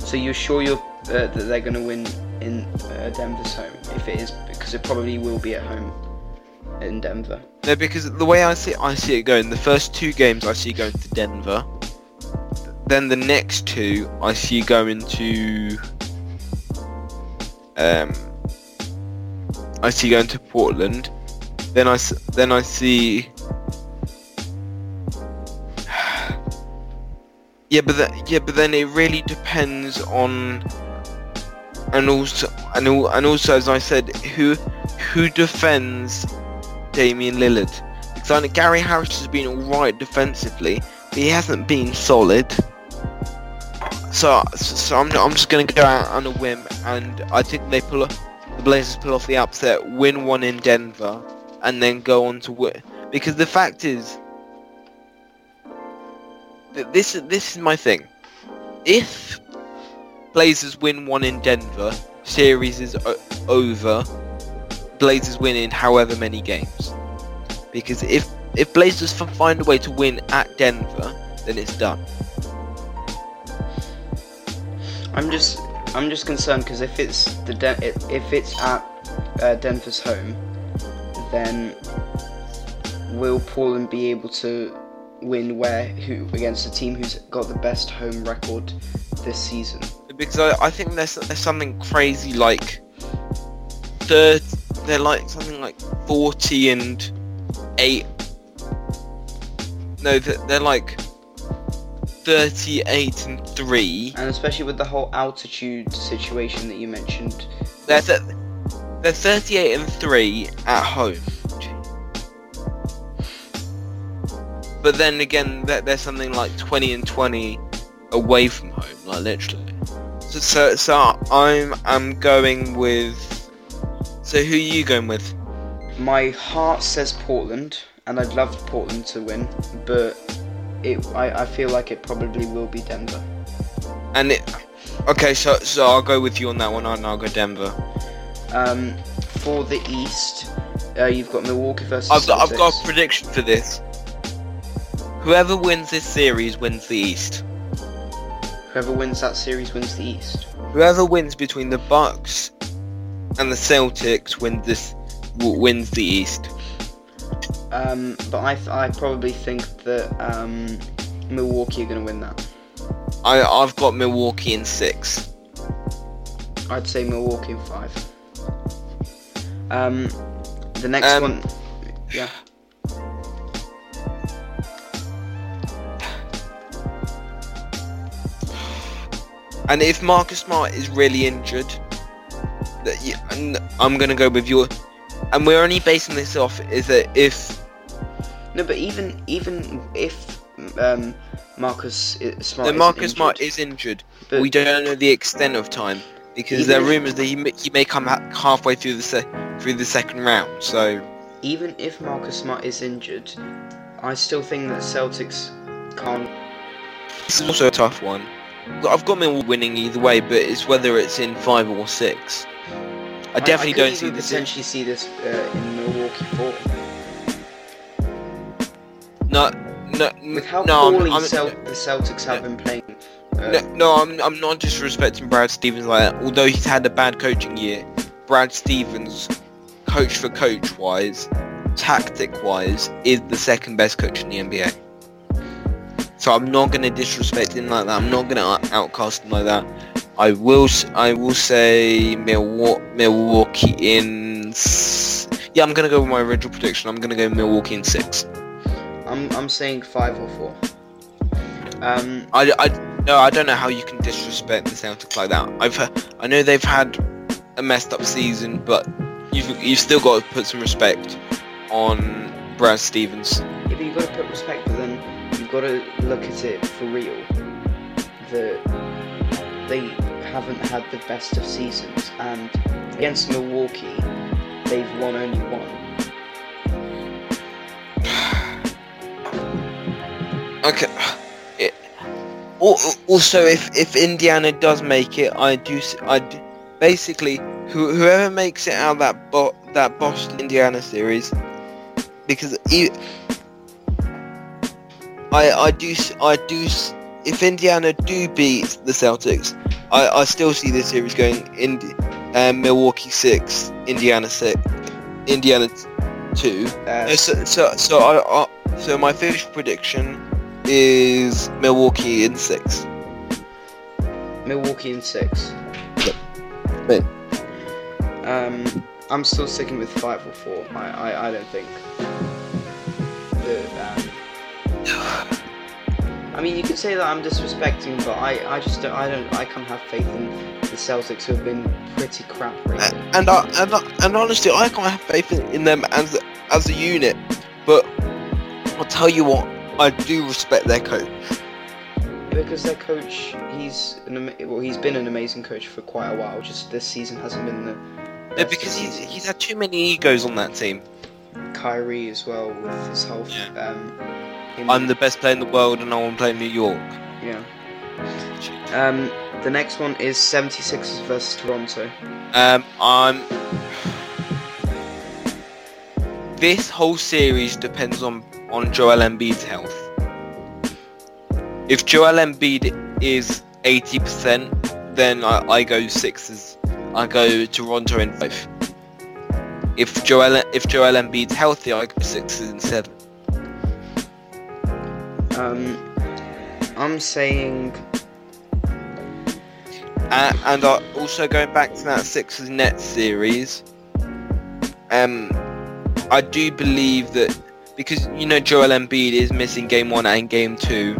So you're sure you're uh, that they're going to win in uh, Denver's home if it is because it probably will be at home in Denver. No, because the way I see I see it going, the first two games I see going to Denver. Then the next two I see going to um I see going to Portland. Then I then I see Yeah, but yeah, but then it really depends on and also and, and also as I said who who defends Damian Lillard. Because I know Gary Harris has been alright defensively, but he hasn't been solid. So, so I'm, I'm just to go out on a whim, and I think they pull the Blazers pull off the upset, win one in Denver, and then go on to win. Because the fact is, this this is my thing. If Blazers win one in Denver, series is o- over. Blazers win in however many games. Because if if Blazers find a way to win at Denver, then it's done. I'm just I'm just concerned because if it's the if if it's at uh, Denver's home, then will Portland be able to win where who against a team who's got the best home record this season? Because I, I think there's there's something crazy like third they're like something like forty and eight. No, they're, they're like thirty-eight and three. And especially with the whole altitude situation that you mentioned. They're th- they're thirty-eight and three at home. But then again, there's something like twenty and twenty away from home, like literally. So, so, so I'm I'm going with. So who are you going with? My heart says Portland, and I'd love Portland to win, but it I, I feel like it probably will be Denver. And it. Okay, so so I'll go with you on that one, and I'll go Denver. Um, for the East, uh, you've got Milwaukee versus. I've got, I've got a prediction for this. Whoever wins this series wins the East. Whoever wins that series wins the East. Whoever wins between the Bucks and the Celtics wins this wins the East. Um, but I, th- I probably think that um, Milwaukee are going to win that. I I've got Milwaukee in six. I'd say Milwaukee in five. Um, the next Um, one, yeah. And if Marcus Smart is really injured, that and I'm gonna go with your. And we're only basing this off is that if No, but even even if um, Marcus Smart, the Marcus Smart is injured, but we don't know the extent of time because there are rumors that he may, he may come ha- halfway through the se- through the second round. So even if Marcus Smart is injured, I still think that Celtics can't. this is also a tough one. I've got Millwall winning either way, but it's whether it's in five or six. I definitely could don't see this. In, potentially see this uh, in Milwaukee four. no, no, With how no, I'm- poorly I'm- Cel- the Celtics have been playing. Uh, No, no, I'm, I'm not disrespecting Brad Stevens like that. Although he's had a bad coaching year, Brad Stevens, coach for coach wise, tactic wise, is the second best coach in the NBA. So I'm not gonna disrespect him like that. I'm not gonna outcast him like that. I will, I will say Milwaukee, in. Yeah, I'm gonna go with my original prediction. I'm gonna go Milwaukee in six. I'm I'm saying five or four. Um, I, I, no, I don't know how you can disrespect the Celtics like that. I've, I know they've had a messed up season, but you've, you've still got to put some respect on Brad Stevens. yeah, but you've got to put respect, but then you've got to look at it for real. That they haven't had the best of seasons, and against Milwaukee, they've won only one. Okay. Also, if if Indiana does make it, I do, I d- basically who, whoever makes it out that bo- that Boston Indiana series, because I I do I do if Indiana do beat the Celtics, I, I still see this series going in um, Milwaukee six, Indiana six, Indiana two. Uh, so, so, so, I, I, so my official prediction is Milwaukee in six. Milwaukee in six. Wait. Um, I'm still sticking with five or four. I, I, I don't think. That, um, I mean, you could say that I'm disrespecting, but I, I just don't, I don't, I can't have faith in the Celtics who have been pretty crap lately. And I, and, I, and honestly, I can't have faith in, them as as a unit. But I'll tell you what, I do respect their coach. Because their coach, he's an, well, he's been an amazing coach for quite a while. Just this season hasn't been the. Best because he's season. he's had too many egos on that team. Kyrie as well with his whole. Yeah. Um, I'm the best player in the world, and I want to play in New York. Yeah. Um, the next one is 76ers versus Toronto. Um, I'm. This whole series depends on on Joel Embiid's health. If Joel Embiid is 80%, then I, I go Sixers. I go Toronto in five. If Joel if Joel Embiid's healthy, I go Sixers in seven. Um, I'm saying Uh, and uh, also going back to that Sixers Nets series, um, I do believe that because you know Joel Embiid is missing game one and game two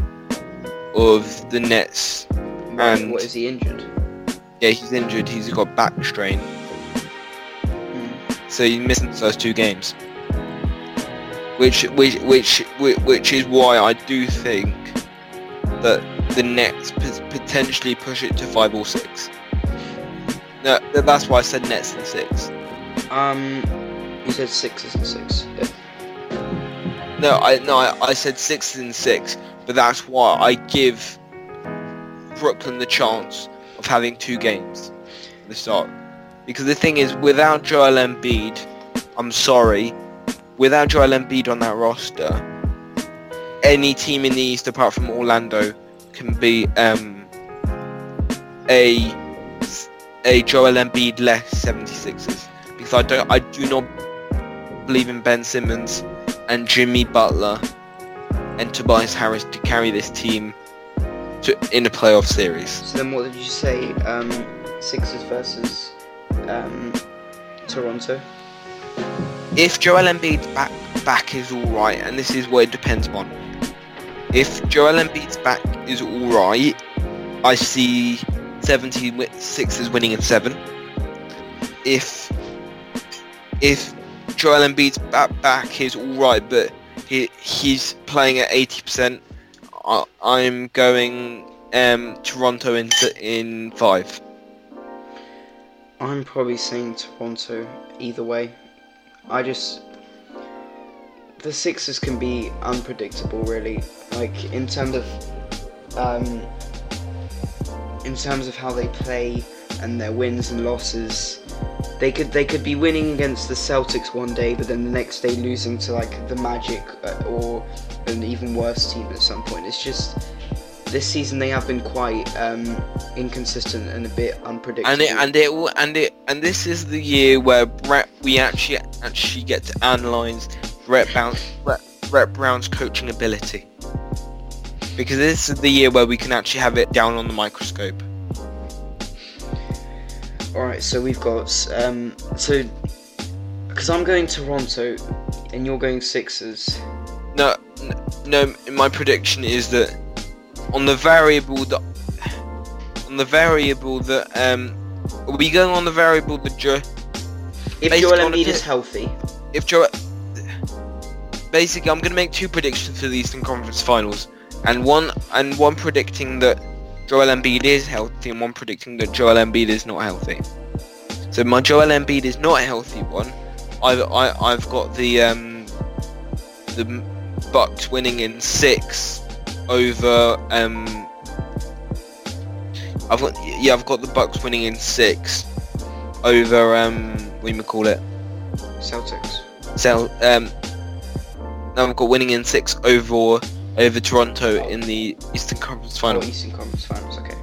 of the Nets. right, And- what is he injured? Yeah, he's injured. He's got back strain, Hmm. so he's missing the first two games. Which, which, which, which, is why I do think that the Nets potentially push it to five or six. No, that's why I said Nets and six. Um, you said sixes and six. Yeah. No, I no, I, I said six and six, but that's why I give Brooklyn the chance of having two games at the start. Because the thing is, without Joel Embiid, I'm sorry, without Joel Embiid on that roster, any team in the East apart from Orlando can be um, a a Joel Embiid less 76ers. Because I don't, I do not believe in Ben Simmons and Jimmy Butler and Tobias Harris to carry this team to in a playoff series. So then, what did you say? Um, Sixers versus um, Toronto. If Joel Embiid's back back is all right, and this is what it depends on. If Joel Embiid's back is all right, I see 76ers winning in seven. If if Joel Embiid's back back is all right, but he he's playing at 80%, I, I'm going um, Toronto in in five. I'm probably saying Toronto either way. I just the Sixers can be unpredictable, really. Like in terms of um, in terms of how they play and their wins and losses. They could they could be winning against the Celtics one day, but then the next day losing to like the Magic uh, or an even worse team at some point. It's just this season they have been quite um, inconsistent and a bit unpredictable. And it and it and it and this is the year where Brett we actually actually get to analyze Brett Brown Brett, Brett Brown's coaching ability. Because this is the year where we can actually have it down on the microscope. All right, so we've got um, so because I'm going Toronto and you're going Sixers. No, no. My prediction is that on the variable that on the variable that um, are we going on the variable that Joe If Joel Embiid is healthy, if Joe basically I'm gonna make two predictions for the Eastern Conference Finals, and one and one predicting that Joel Embiid is healthy, and one predicting that Joel Embiid is not healthy. So my Joel Embiid is not a healthy one. I've I, I've got the um the Bucks winning in six over um. I've got yeah I've got the Bucks winning in six over um what do you call it Celtics. so um, now I've got winning in six over over Toronto in the Eastern Conference Oh, Eastern Conference Finals. Okay.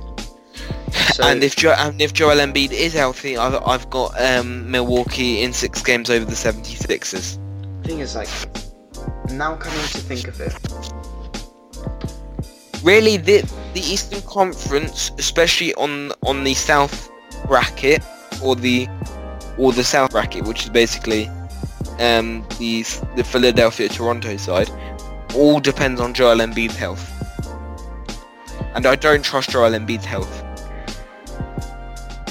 So and if jo- and if Joel Embiid is healthy, I've, I've got um, Milwaukee in six games over the 76ers. thing is like now coming to think of it, Really, the the Eastern Conference, especially on on the South bracket or the or the South bracket, which is basically um, the the Philadelphia Toronto side, all depends on Joel Embiid's health. And I don't trust Joel Embiid's health.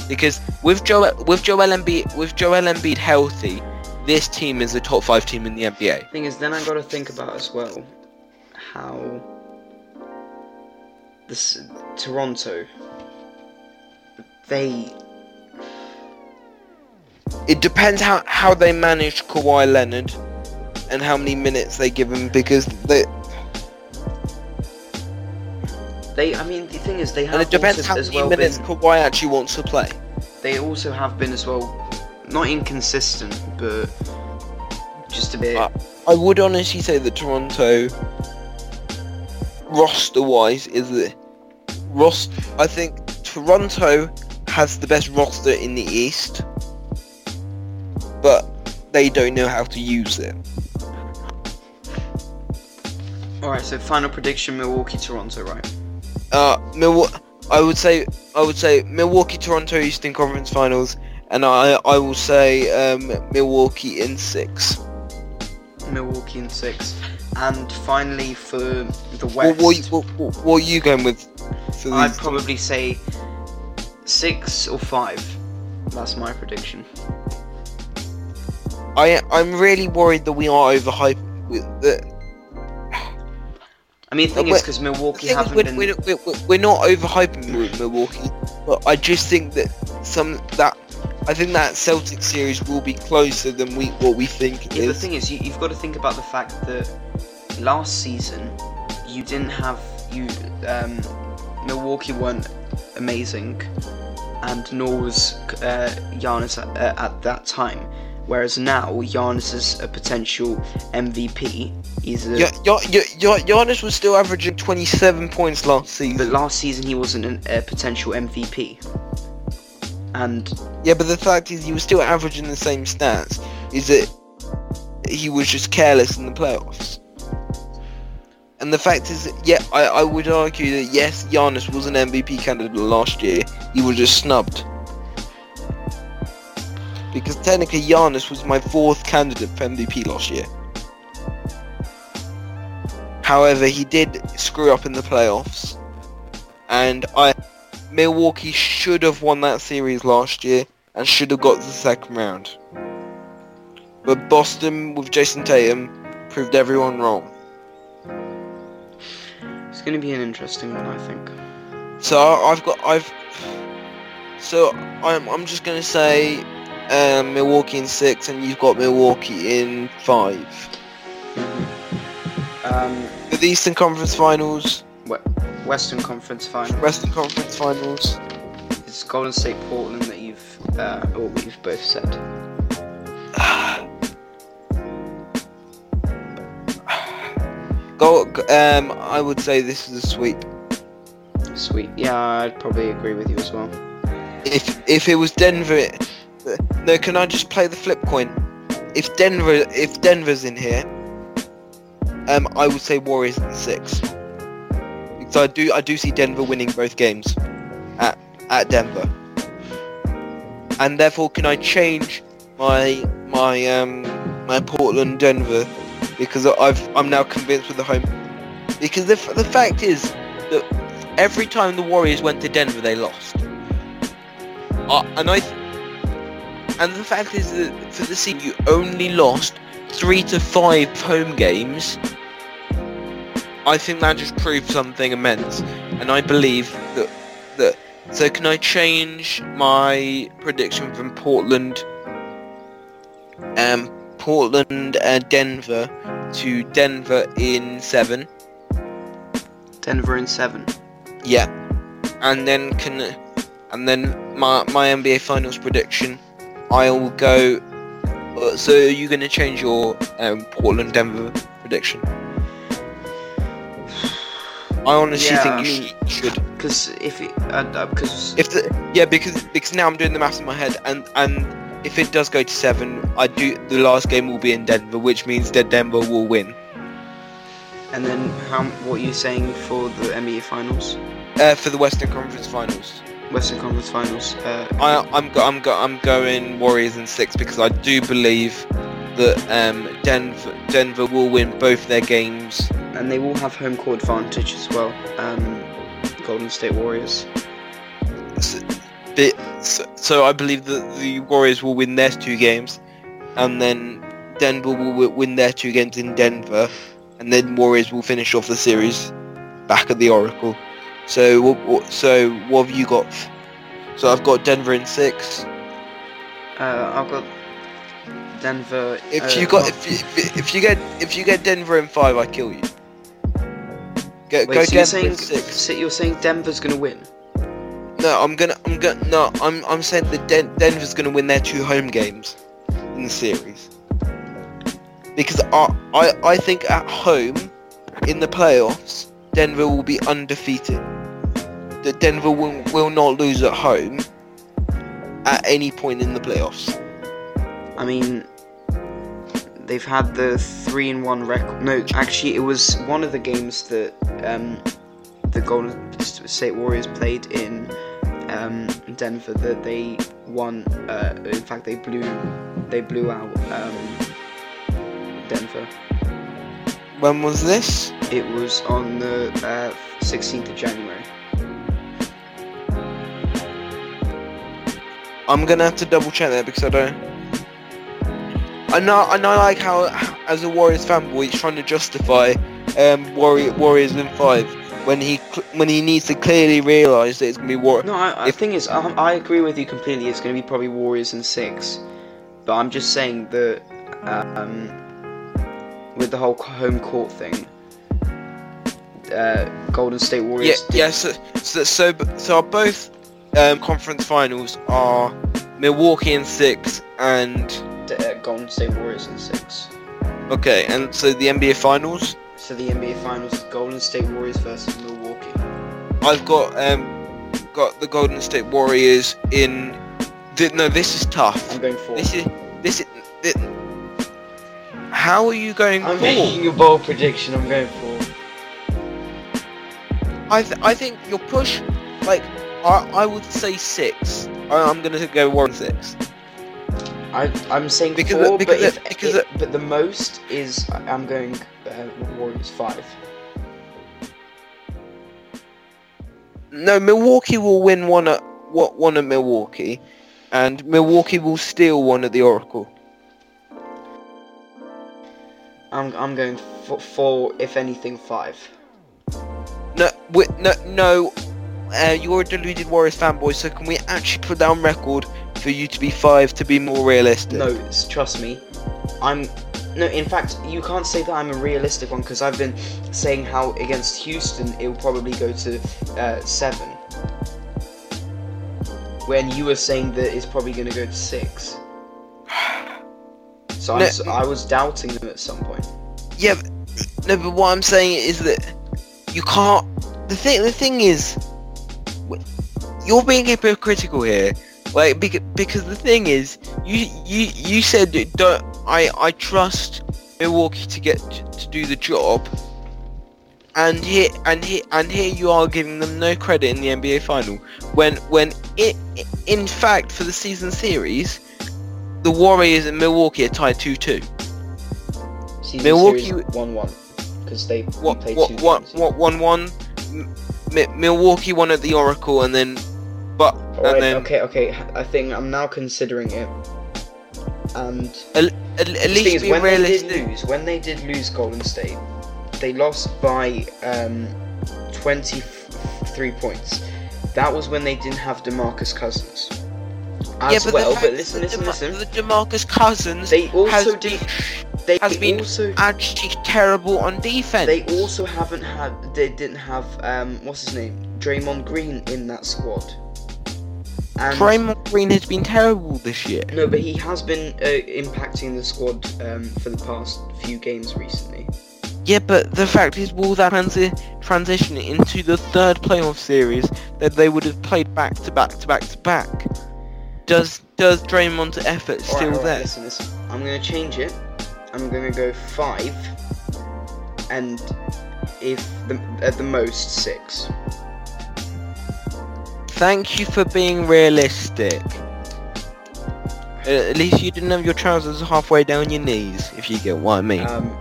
Because with Joel with Joel Embiid with Joel Embiid healthy, this team is a top five team in the NBA. thing is, then I got to think about as well how this Toronto they It depends how, how they manage Kawhi Leonard and how many minutes they give him because they they I mean the thing is they have and it depends how many well minutes been, Kawhi actually wants to play. they also have been as well not inconsistent but just a bit Uh, I would honestly say that Toronto roster wise is the roster I think Toronto has the best roster in the East but they don't know how to use it. all right so final prediction Milwaukee Toronto right Uh, Milwaukee. I would say I would say Milwaukee Toronto Eastern Conference Finals, and I I will say um, Milwaukee in six. Milwaukee in six and finally for the What, West what, what, what are you going with? I'd probably say six or five that's my prediction I I'm really worried that we are overhyped. With the, I mean the thing is because Milwaukee haven't we're, been we're, we're, we're not overhyping Mil- Milwaukee, but I just think that some that I think that Celtic series will be closer than we what we think it Yeah, the thing is, you, you've got to think about the fact that last season you didn't have you um, Milwaukee weren't amazing, and nor was uh, Giannis at, uh, at that time. Whereas now Giannis is a potential MVP. He's a, Yeah, yeah, yeah, yeah, Giannis was still averaging 27 points last season. but last season he wasn't an, a potential MVP. And Yeah, but the fact is, he was still averaging the same stats. Is that he was just careless in the playoffs. And the fact is, yeah, I, I would argue that yes, Giannis was an MVP candidate last year. He was just snubbed. Because technically, Giannis was my fourth candidate for MVP last year. However, he did screw up in the playoffs, and I Milwaukee should have won that series last year and should have got to the second round. But Boston with Jayson Tatum proved everyone wrong. It's going to be an interesting one, I think. So I've got I've so I'm I'm just gonna say um, Milwaukee in six and you've got Milwaukee in five. Um, For the Eastern Conference Finals, Western Conference Final. Western Conference Finals. It's Golden State Portland that you've uh, or you've both said. Go um I would say this is a sweep. Sweet. Yeah, I'd probably agree with you as well. If if it was Denver, no, can I just play the flip coin? If Denver, if Denver's in here, um, I would say Warriors in six. Because I do, I do see Denver winning both games at at Denver, and therefore, can I change my my um my Portland Denver? Because I've I'm now convinced with the home. Because the the fact is that every time the Warriors went to Denver, they lost. Uh, and I, and the fact is that for the season you only lost three to five home games. I think that just proves something immense, and I believe that that. So can I change my prediction from Portland, um, Portland and Denver to Denver in seven? Denver in seven. Yeah, and then can and then my my NBA Finals prediction, I'll go. Uh, so are you going to change your um, Portland Denver prediction? I honestly Yeah, think you should. Because if it, uh, because If the yeah, because because now I'm doing the maths in my head, and and if it does go to seven, I do the last game will be in Denver, which means that Denver will win. and then how what are you saying for the NBA Finals, Uh, for the Western Conference Finals. Western Conference Finals? Uh, I, I'm go, I'm go, I'm going Warriors in six because I do believe that um, Denver Denver will win both their games. and they will have home court advantage as well. Um, Golden State Warriors. So, so, so I believe that the Warriors will win their two games, and then Denver will win their two games in Denver, and then Warriors will finish off the series back at the Oracle. So what, what, so what have you got? So I've got Denver in six. Uh, I've got Denver. If uh, you got if you, if, you get if you get Denver in five, I kill you. Go, wait, go so you're saying six. so you're saying Denver's gonna win? No, I'm gonna I'm gonna no I'm I'm saying that Den- Denver's gonna win their two home games in the series because I I I think at home in the playoffs Denver will be undefeated. That Denver will will not lose at home at any point in the playoffs. I mean, they've had the three in one record. No, actually, it was one of the games that um, the Golden State Warriors played in um, Denver that they won. Uh, in fact, they blew they blew out um, Denver. When was this? It was on the uh, 16th of January. I'm gonna have to double check that because I don't. I know, I know, like how, as a Warriors fanboy, he's trying to justify um, Warrior, Warriors in five when he cl- when he needs to clearly realise that it's gonna be War. No, I, I If- thing is, I, I agree with you completely. It's going to be probably Warriors in six, but I'm just saying that um, with the whole home court thing, uh, Golden State Warriors. did- yeah. So, so, so, so our both um, conference finals are Milwaukee in six and d- uh, Golden State Warriors in six. okay, and so the NBA finals. So the NBA Finals Golden State Warriors versus Milwaukee. I've got um, got the Golden State Warriors in. Th- no, this is tough. I'm going for. This is this is. This, how are you going for... I'm four? making a bold prediction. I'm going for. I th- I think your push, like I I would say six. I- I'm gonna go Warren six. I I'm saying Because four, the- because but if the- because it- but the most is I'm going uh, Warriors five. No, Milwaukee will win one at what one at Milwaukee, and Milwaukee will steal one at the Oracle. I'm I'm going for four, if anything, five. No, wi- no, no. Uh, you're a deluded Warriors fanboy, so can we actually put down record for you to be five to be more realistic? No, trust me. I'm no. In fact, you can't say that I'm a realistic one because I've been saying how against Houston it will probably go to uh, seven. When you were saying that it's probably going to go to six. So No. I was doubting them at some point. Yeah, but, no, but what I'm saying is that you can't. The thing, the thing is, you're being hypocritical here. Like, because, because the thing is, you you you said don't I I trust Milwaukee to get to, to do the job, and here and here and here you are giving them no credit in the NBA final. When when it in fact for the season series, the Warriors and Milwaukee are tied two two. Season Milwaukee- one-one because they what played what what what one one? M- Milwaukee won at the Oracle and then but and then okay, okay. I think I'm now considering it. And at, at thing least is, when they did lose, when they did lose Golden State, they lost by um, 23 points. That was when they didn't have DeMarcus Cousins. As yeah, but well, but listen, listen, listen. The DeMarcus Cousins They also has They has been also. actually terrible on defense. They also haven't had. They didn't have. Um, what's his name? Draymond Green in that squad. And Draymond Green has been terrible this year. No, but he has been uh, impacting the squad um, for the past few games recently. Yeah, but the fact is, will that transi- transition into the third playoff series that they would have played back to back to back to back? Does does Draymond's effort still Alright, alright, there? Listen, listen. I'm gonna change it. I'm gonna go five, and if the, at the most six. Thank you for being realistic. Uh, At least you didn't have your trousers halfway down your knees, if you get what I mean. Um,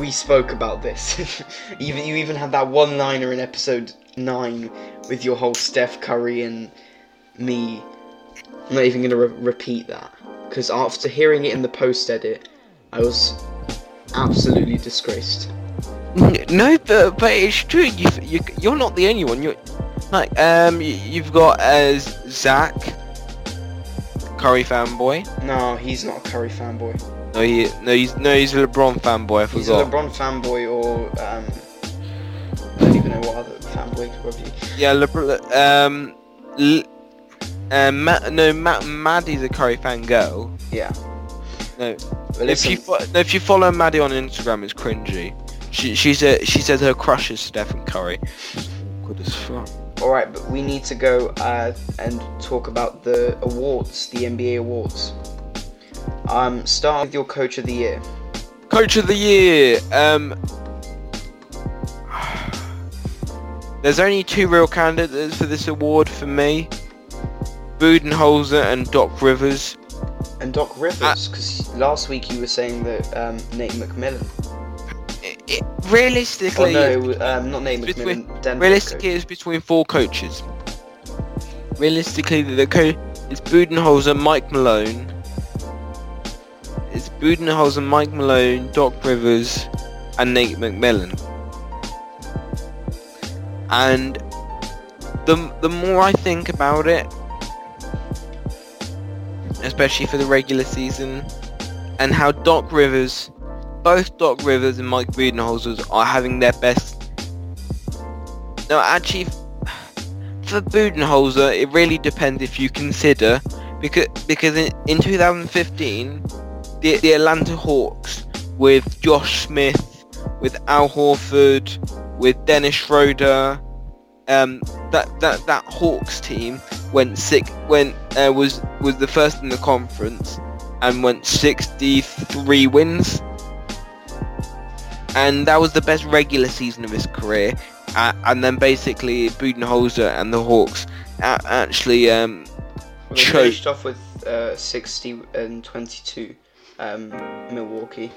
we spoke about this. even you even had that one-liner in episode nine with your whole Steph Curry and me. I'm not even gonna re- repeat that because after hearing it in the post edit, I was absolutely disgraced. No, but but it's true. You you you're not the only one. You're like um y- you've got uh, Zach, Curry fanboy. No, he's not a Curry fanboy. No, he no he's no he's a LeBron fanboy. I He's a. LeBron fanboy or um, I don't even know what other fanboy could be. Yeah, LeBron. Um, L- um, Ma- no, Ma- Maddie's a Curry fan girl. Yeah. No, But if you fo- no, if you follow Maddie on Instagram, it's cringy. She she said she says her crush is Stephen Curry. Good as fuck. All right, but we need to go uh, and talk about the awards, the NBA awards. Um, start with your coach of the year. Coach of the year. Um, there's only two real candidates for this award for me: Budenholzer and Doc Rivers. And Doc Rivers, because last week you were saying that um, Nate McMillan. It, it, Oh realistically, no, um, not Nate Between-. Realistically, coach. it's between four coaches. Realistically, the, the coach is Budenholzer, Mike Malone. It's Budenholzer, Mike Malone, Doc Rivers, and Nate McMillan. And the the more I think about it, especially for the regular season, and how Doc Rivers, both Doc Rivers and Mike Budenholzer are having their best no, actually, for Budenholzer, it really depends if you consider because because in, in 2015, the the Atlanta Hawks with Josh Smith, with Al Horford, with Dennis Schroeder, um, that that that Hawks team went sick went uh, was was the first in the conference and went 63 wins. And that was the best regular season of his career. Uh, and then basically Budenholzer and the Hawks a- actually um, We Choked. finished off with uh, 60 and 22 um, Milwaukee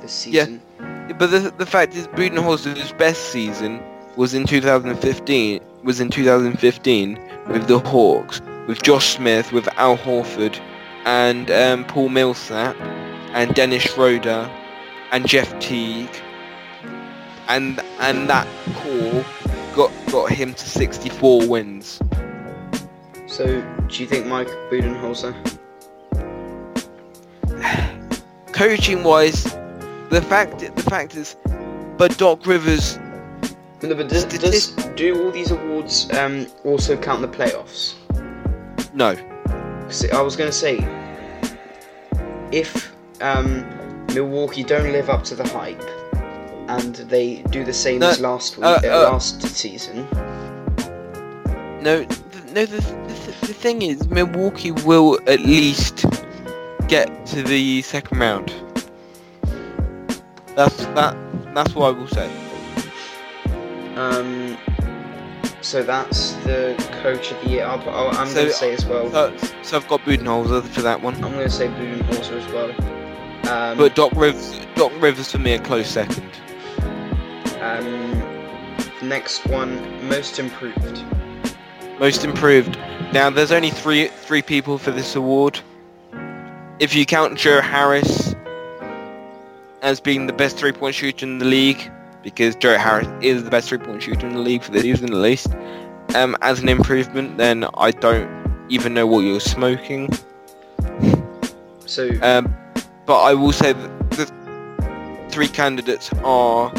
this season. Yeah. But the, the fact is, Budenholzer's best season was in 2015. Was in 2015 with the Hawks, with Josh Smith, with Al Horford, and um, Paul Millsap, and Dennis Schroeder, and Jeff Teague, and and that call got got him to 64 wins. So, do you think Mike Budenholzer? Coaching wise, the fact the fact is, but Doc Rivers No, but does, Statist- does do all these awards um, also count the playoffs? no. I was going to say, if um, Milwaukee don't live up to the hype, and they do the same No, as last week, uh, uh, uh, last season, No, th- no. The, the, the thing is, Milwaukee will at least get to the second round. That's that. That's what I will say. um, so that's the coach of the year. I'll, I'll, I'm So, going to say as well. So, so I've got Budenholzer for that one, I'm going to say Budenholzer as well. Um, but Doc Rivers, Doc Rivers for me a close second. um, next one, most improved. Most improved. Now, there's only three three people for this award. If you count Joe Harris as being the best three-point shooter in the league, because Joe Harris is the best three-point shooter in the league for the season at least, um, as an improvement, then I don't even know what you're smoking. So, Um, but I will say that the three candidates are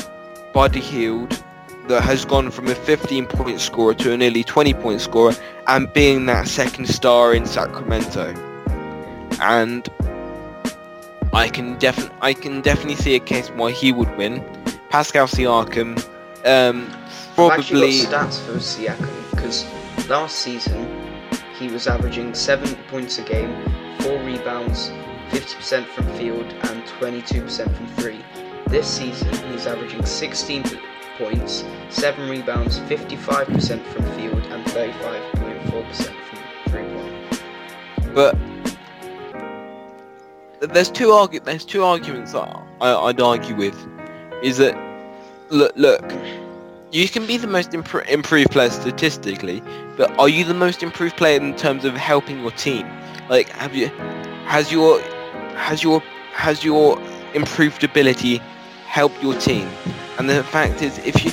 Buddy Hield, that has gone from a 15-point scorer to a nearly 20-point scorer, and being that second star in Sacramento. And I can definitely, I can definitely see a case why he would win. Pascal Siakam, um, I've actually probably. got stats for Siakam because last season he was averaging seven points a game, four rebounds, 50% from field, and 22% from three. This season he's averaging 16 points, seven rebounds, 55% from field, and 35.4% from three point. But there's two argu- there's two arguments that I, I'd argue with, is that look look, you can be the most impro- improved player statistically, but are you the most improved player in terms of helping your team? Like, have you has your has your has your improved ability helped your team? And the fact is, if you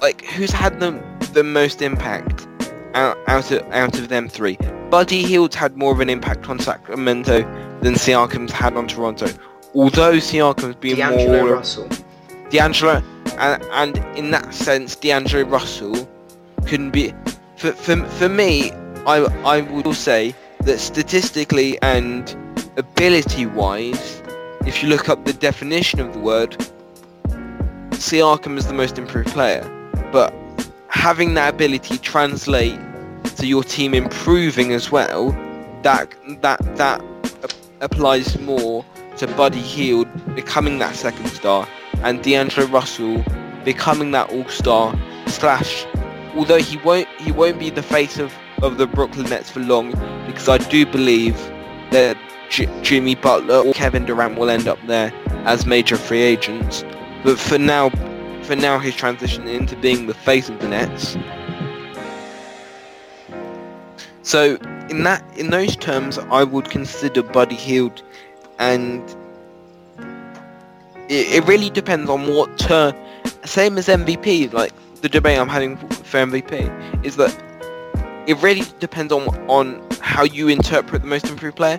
like, who's had the the most impact out out of out of them three? Buddy Hield's had more of an impact on Sacramento than Siakam's had on Toronto. Although Siakam's been D'Angelo more Russell. D'Angelo, and, and in that sense, D'Angelo Russell couldn't be. For, for, for me, I I would say that statistically and ability-wise, if you look up the definition of the word, Siakam is the most improved player. But having that ability translate to your team improving as well, that that that applies more to Buddy Hield becoming that second star and D'Angelo Russell becoming that all-star slash although he won't he won't be the face of, of the Brooklyn Nets for long because I do believe that J- Jimmy Butler or Kevin Durant will end up there as major free agents but for now for now he's transitioned into being the face of the Nets so in that in those terms I would consider Buddy Hield and it, it really depends on what turn. Same as MVP, like the debate I'm having for MVP is that it really depends on on how you interpret the most improved player.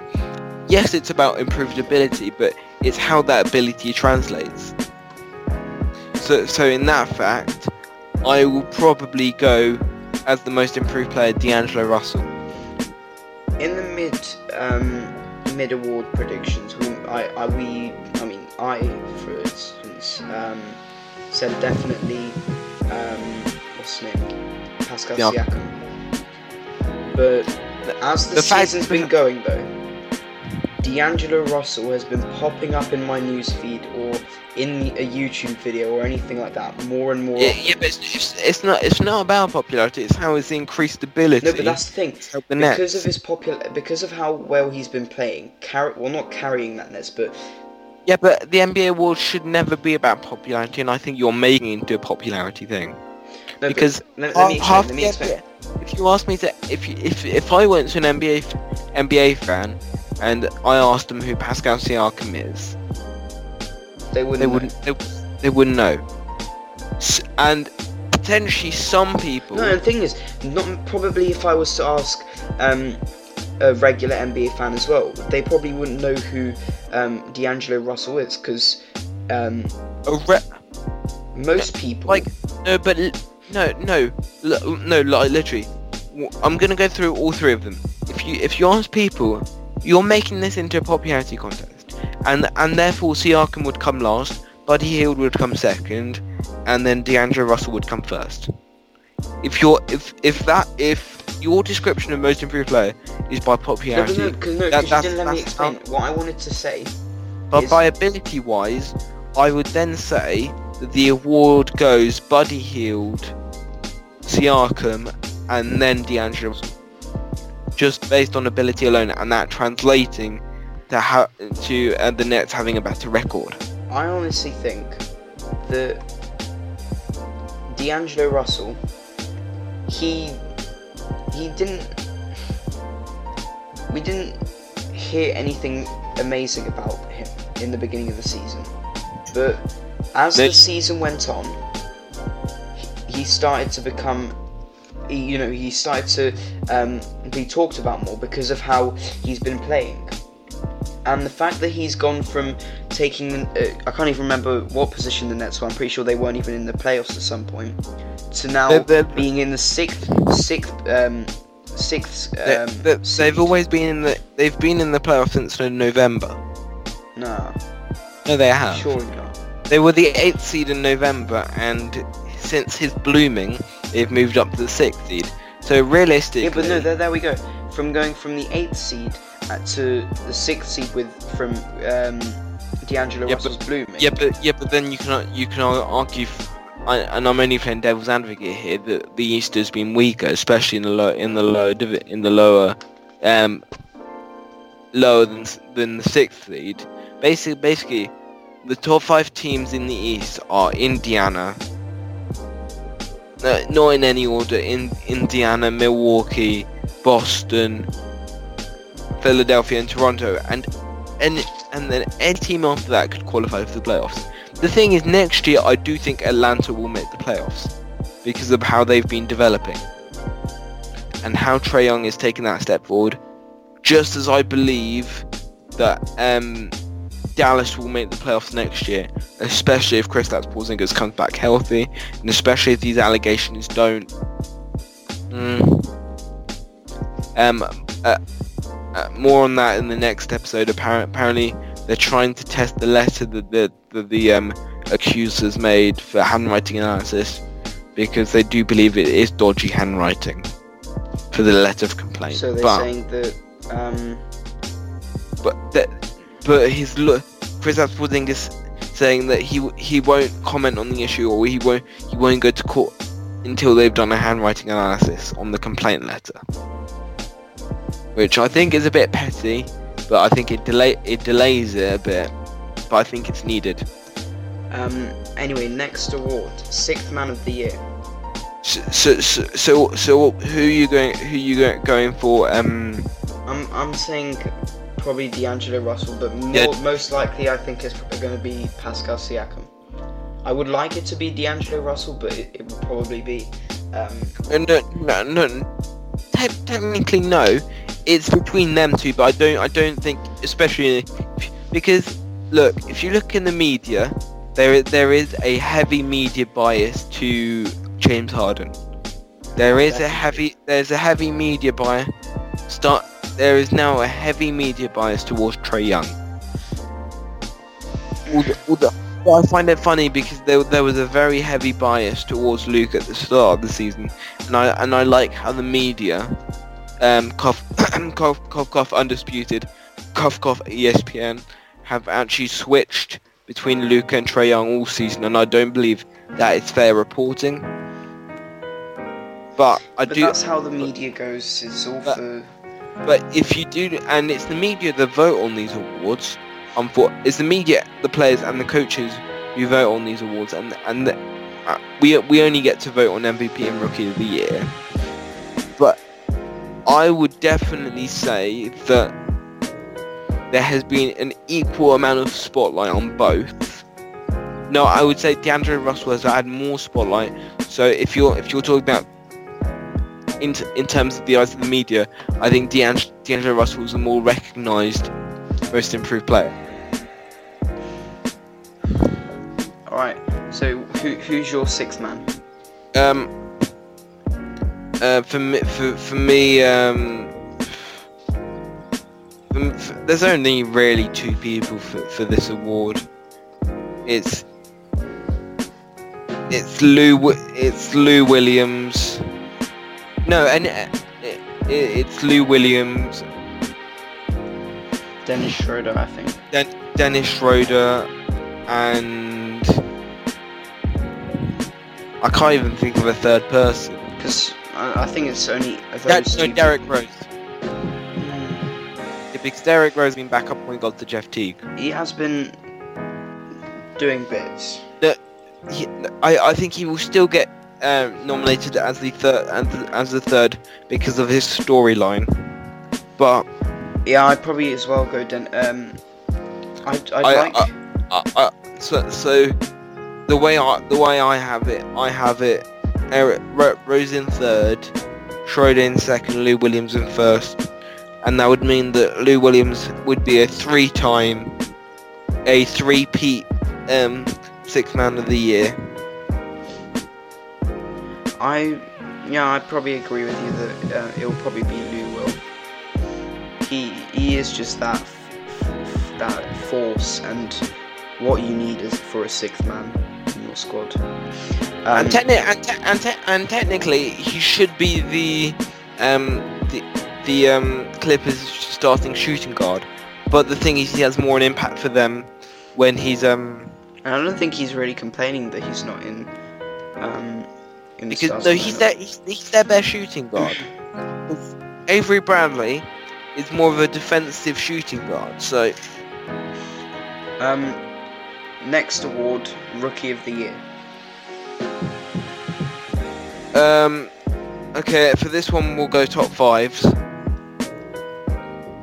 Yes, it's about improved ability, but it's how that ability translates. So, so in that fact, I will probably go as the most improved player, D'Angelo Russell. In the mid um, mid award predictions, we, I, I we I mean I for instance um, said definitely um, what's his name Pascal Yeah. Siakam. But as the, the season's been going though, D'Angelo Russell has been popping up in my newsfeed or in a YouTube video or anything like that more and more. Yeah, yeah but it's, it's, it's not it's not about popularity. It's how it's increased ability. No, but that's the thing. the because Nets. of his popular, because of how well he's been playing, car- well, not carrying that Nets, but Yeah, but the NBA awards should never be about popularity, and I think you're making it into a popularity thing. no, because let, let half, me explain. half Let me the explain. NBA if you ask me to, if you, if if I went to an NBA NBA fan and I asked them who Pascal Siakam is, They wouldn't. they know. wouldn't they, they wouldn't know. S- and potentially some people. No, the thing is, not probably if I was to ask um, a regular NBA fan as well, they probably wouldn't know who um, D'Angelo Russell is because um, a re- most people. like no, but no, no, no, like literally. I'm gonna go through all three of them. If you if you ask people, you're making this into a popularity contest, and and therefore Siakam would come last, Buddy Hield would come second, and then D'Angelo Russell would come first. If you're if if that if your description of most improved player is by popularity, but no, no, that- you that's- didn't let me explain what I wanted to say. but is- by ability wise, I would then say that the award goes Buddy Hield, Siakam, and then D'Angelo. Just based on ability alone, and that translating to how to uh, the Nets having a better record. I honestly think that D'Angelo Russell, he he didn't. We didn't hear anything amazing about him in the beginning of the season, but as the season went on, he started to become. He- You know, he started to um, be talked about more because of how he's been playing and the fact that he's gone from taking uh, I can't even remember what position the Nets were. I'm pretty sure they weren't even in the playoffs at some point. To now They're- they're- being in the sixth, sixth, um, sixth. Um, they- seed. they've always been in the they've been in the playoffs since November. Nah, No, they have. surely not. They were the eighth seed in November, and since his blooming, they've moved up to the sixth seed. So realistically, Yeah, but no, there, there we go. From going from the eighth seed uh, to the sixth seed with from um, D'Angelo Yeah, Russell's blooming. Yeah, but yeah, but then you can you can argue, f- I, and I'm only playing devil's advocate here, that the East has been weaker, especially in the low in the lower in the lower, um, lower than than the sixth seed. Basically, basically, the top five teams in the East are Indiana. Not in any order. In Indiana, Milwaukee, Boston, Philadelphia, and Toronto, and and and then any team after that could qualify for the playoffs. The thing is, next year I do think Atlanta will make the playoffs because of how they've been developing and how Trae Young is taking that step forward. Just as I believe that um, Dallas will make the playoffs next year, especially if Chris Kristaps Porzingis comes back healthy, and especially if these allegations don't. Mm, um, uh, uh, more on that in the next episode. Appar- apparently, they're trying to test the letter that the the, the um, accusers made for handwriting analysis because they do believe it is dodgy handwriting for the letter of complaint. So they're but saying that. Um, but that but his look, Chris Porzingis saying that he he won't comment on the issue or he won't he won't go to court until they've done a handwriting analysis on the complaint letter, which I think is a bit petty, but I think it delay it delays it a bit, but I think it's needed. um, anyway, next award, sixth man of the year. So so so so, so who you going who you going for? Um, I'm I'm saying probably D'Angelo Russell, but more, Yeah. most likely I think it's going to be Pascal Siakam. I would like it to be D'Angelo Russell, but it, it will probably be. Um, Uh, No, no, no. Te- technically, no. It's between them two, but I don't. I don't think, especially because look, if you look in the media, there is there is a heavy media bias to James Harden. There is a heavy. There's a heavy media bias. Start. There is now a heavy media bias towards Trae Young. All the, all the, well, I find it funny because there, there was a very heavy bias towards Luka at the start of the season, and I and I like how the media, um, cough, cough, cough, cough, undisputed, cough cough ESPN have actually switched between Luka and Trae Young all season, and I don't believe that is fair reporting. But I But do. that's how the media goes. It's all But- for. But if you do, and it's the media that vote on these awards. Um, for it's the media, the players, and the coaches who vote on these awards, and and the, uh, we we only get to vote on MVP and Rookie of the Year. But I would definitely say that there has been an equal amount of spotlight on both. No, I would say DeAndre Russell has had more spotlight. So if you're if you're talking about in, t- in terms of the eyes of the media, I think DeAndre, DeAndre Russell is a more recognised, most improved player. All right. So who who's your sixth man? Um, uh, for me, for, for me, um, for, for- there's only really two people for, for this award. It's it's Lou it's Lou Williams. No, and uh, it, it, it's Lou Williams, Dennis Schroeder, I think. Den- Dennis Schroeder, and I can't even think of a third person. Because I, I think it's only That's no Derrick. Rose. Mm, Yeah, because Derrick Rose has been back up when point guard to Jeff Teague. He has been doing bits. He, I, I think he will still get um, nominated as the third as the, as the third because of his storyline. But Yeah, I'd probably as well go Den. Um, I'd, I'd I- like. I- I, I, so so the way I the way I have it, I have it Eric Ro- Rose in third, Schroeder in second, Lou Williams in first, and that would mean that Lou Williams would be a three-time, a three-peat um, six man of the year. I, yeah, I'd probably agree with you that uh, it'll probably be Lou Will. He he is just that f- f- that force and what you need is for a sixth man in your squad. Um, and, techni- and, te- and, te- and technically, he should be the um, the the um, Clippers starting shooting guard. But the thing is, he has more an impact for them when he's um and I don't think he's really complaining that he's not in. Um, because no, he's their he's, he's their best shooting guard. Avery Bradley is more of a defensive shooting guard. So Um, next award, Rookie of the Year. Um, okay, for this one we'll go top fives.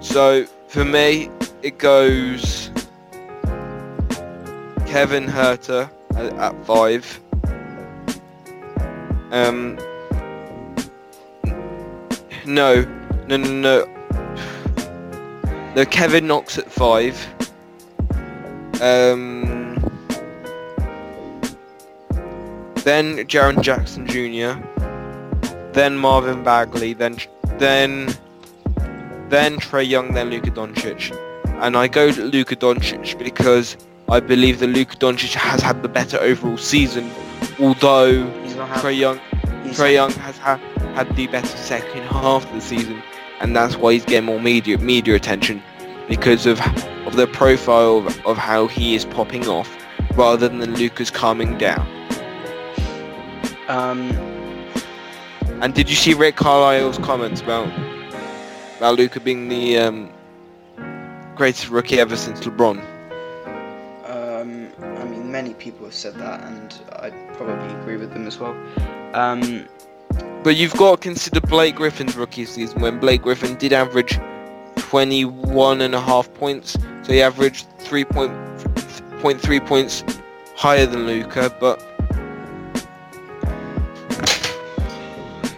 So for me, it goes Kevin Huerter at, at five. Um, no, no, no, no. No, Kevin Knox at five. Um, then Jaren Jackson Jr., then Marvin Bagley, then then then Trae Young, then Luka Doncic, and I go to Luka Doncic because I believe that Luka Doncic has had the better overall season, although Not Trey. Young Trae Young has ha- had the better second half of the season, and that's why he's getting more media media attention because of of the profile of, of how he is popping off, rather than Luka's calming down. Um, And did you see Rick Carlisle's comments about about Luca being the um, greatest rookie ever since LeBron? um, I mean, many people have said that, and I'd probably agree with them as well. Um, But you've got to consider Blake Griffin's rookie season when Blake Griffin did average 21 and a half points. So he averaged 3.3 points higher than Luka, but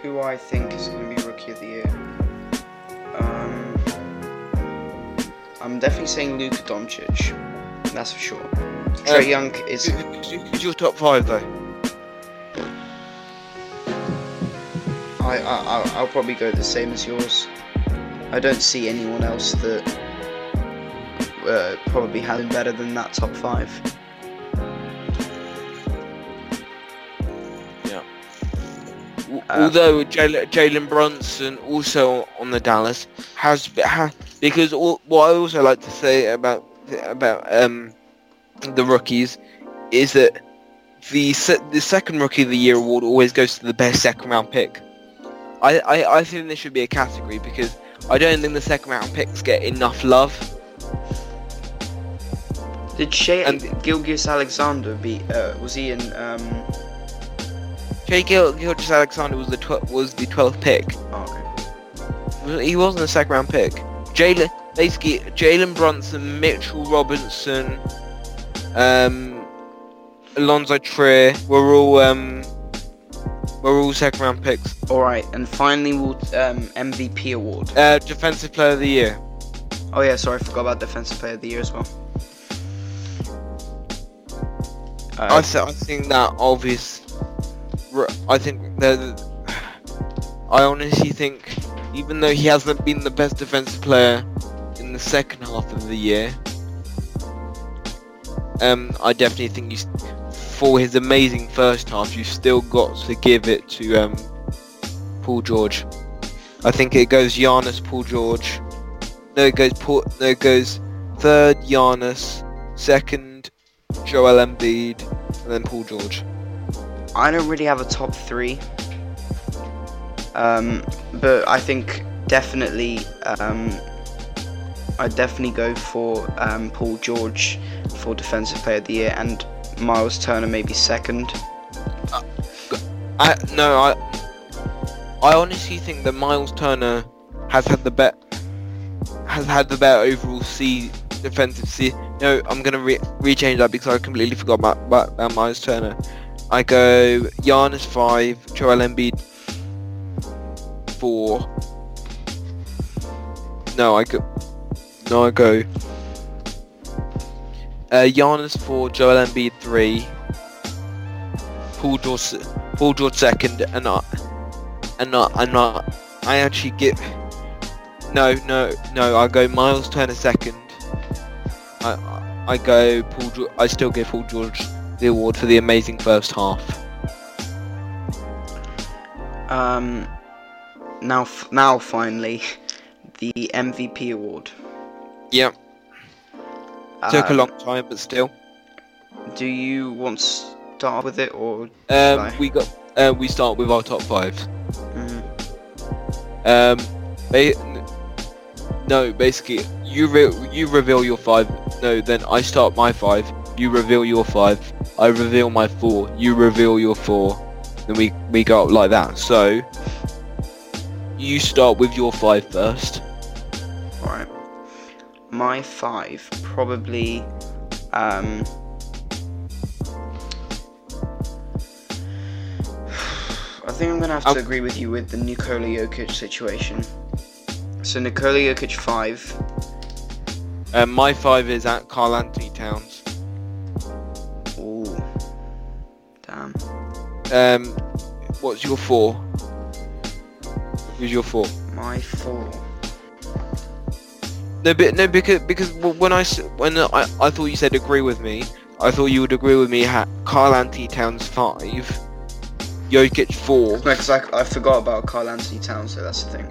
who I think is going to be Rookie of the Year? Um, I'm definitely saying Luka Doncic. That's for sure. Trey Um, Young is. who's who's your top five though? I, I I'll- I'll probably go the same as yours. I don't see anyone else that uh, probably has been better than that top five. Al- Uh, Although Jalen Jalen Brunson, also on the Dallas, has ha, because all, what I also like to say about about um the rookies is that the se- the second rookie of the year award always goes to the best second round pick. I, I, I think there should be a category because I don't think the second round picks get enough love. Did Shai And- Gilgeous Alexander be? Uh, was he in? Um, Jay Gil Gilgeous Alexander was the tw- was the twelfth pick. oh, okay. He wasn't a second round pick. Jalen basically Jalen Brunson, Mitchell Robinson, um, Allonzo Trier were all um were all second round picks. All right, and finally, we'll um, MVP award. Uh, defensive player of the year. Oh yeah, sorry, I forgot about defensive player of the year as well. I, Uh, th- I think that obvious. I think that. I honestly think, even though he hasn't been the best defensive player in the second half of the year, um, I definitely think you, s- for his amazing first half, you've still got to give it to um, Paul George. I think it goes Giannis, Paul George. No, it goes Paul. No, it goes third Giannis, second Joel Embiid, and then Paul George. I don't really have a top three, um, but I think definitely um, I definitely go for um, Paul George for defensive player of the year and Miles Turner maybe second. I no, I I honestly think that Miles Turner has had the bet has had the better overall C defensive C. No, I'm gonna re- rechange that because I completely forgot about, about, about Miles Turner. I go Giannis five, Joel Embiid four. No, I go. No, I go. Uh, Giannis four, Joel Embiid three, Paul George, Paul George second, and not, and not, and not. I actually get. No, no, no. I go Miles Turner second. I, I, go Paul. George, I still give Paul George the award for the amazing first half. Um, now, now finally, the MVP award. Yep, took a long time, but still. Do you want to start with it or? Um, we got. Uh, we start with our top five. Mhm. Um, ba- no, basically, you re- you reveal your five. No, then I start my five. You reveal your five. I reveal my four. You reveal your four. Then we we go up like that. So you start with your five first. Alright. My five, probably. Um, I think I'm gonna have to Um, agree with you with the Nikola Jokic situation. So Nikola Jokic five, Um, my five is at Karl Anthony Towns. ooh, damn. Um, what's your four? Who's your four? My four. No, but no, because because when I when I, I thought you said agree with me, I thought you would agree with me. Ha- Karl Anthony Towns five, Jokic four. No, because I, I forgot about Karl Anthony Towns, so that's the thing.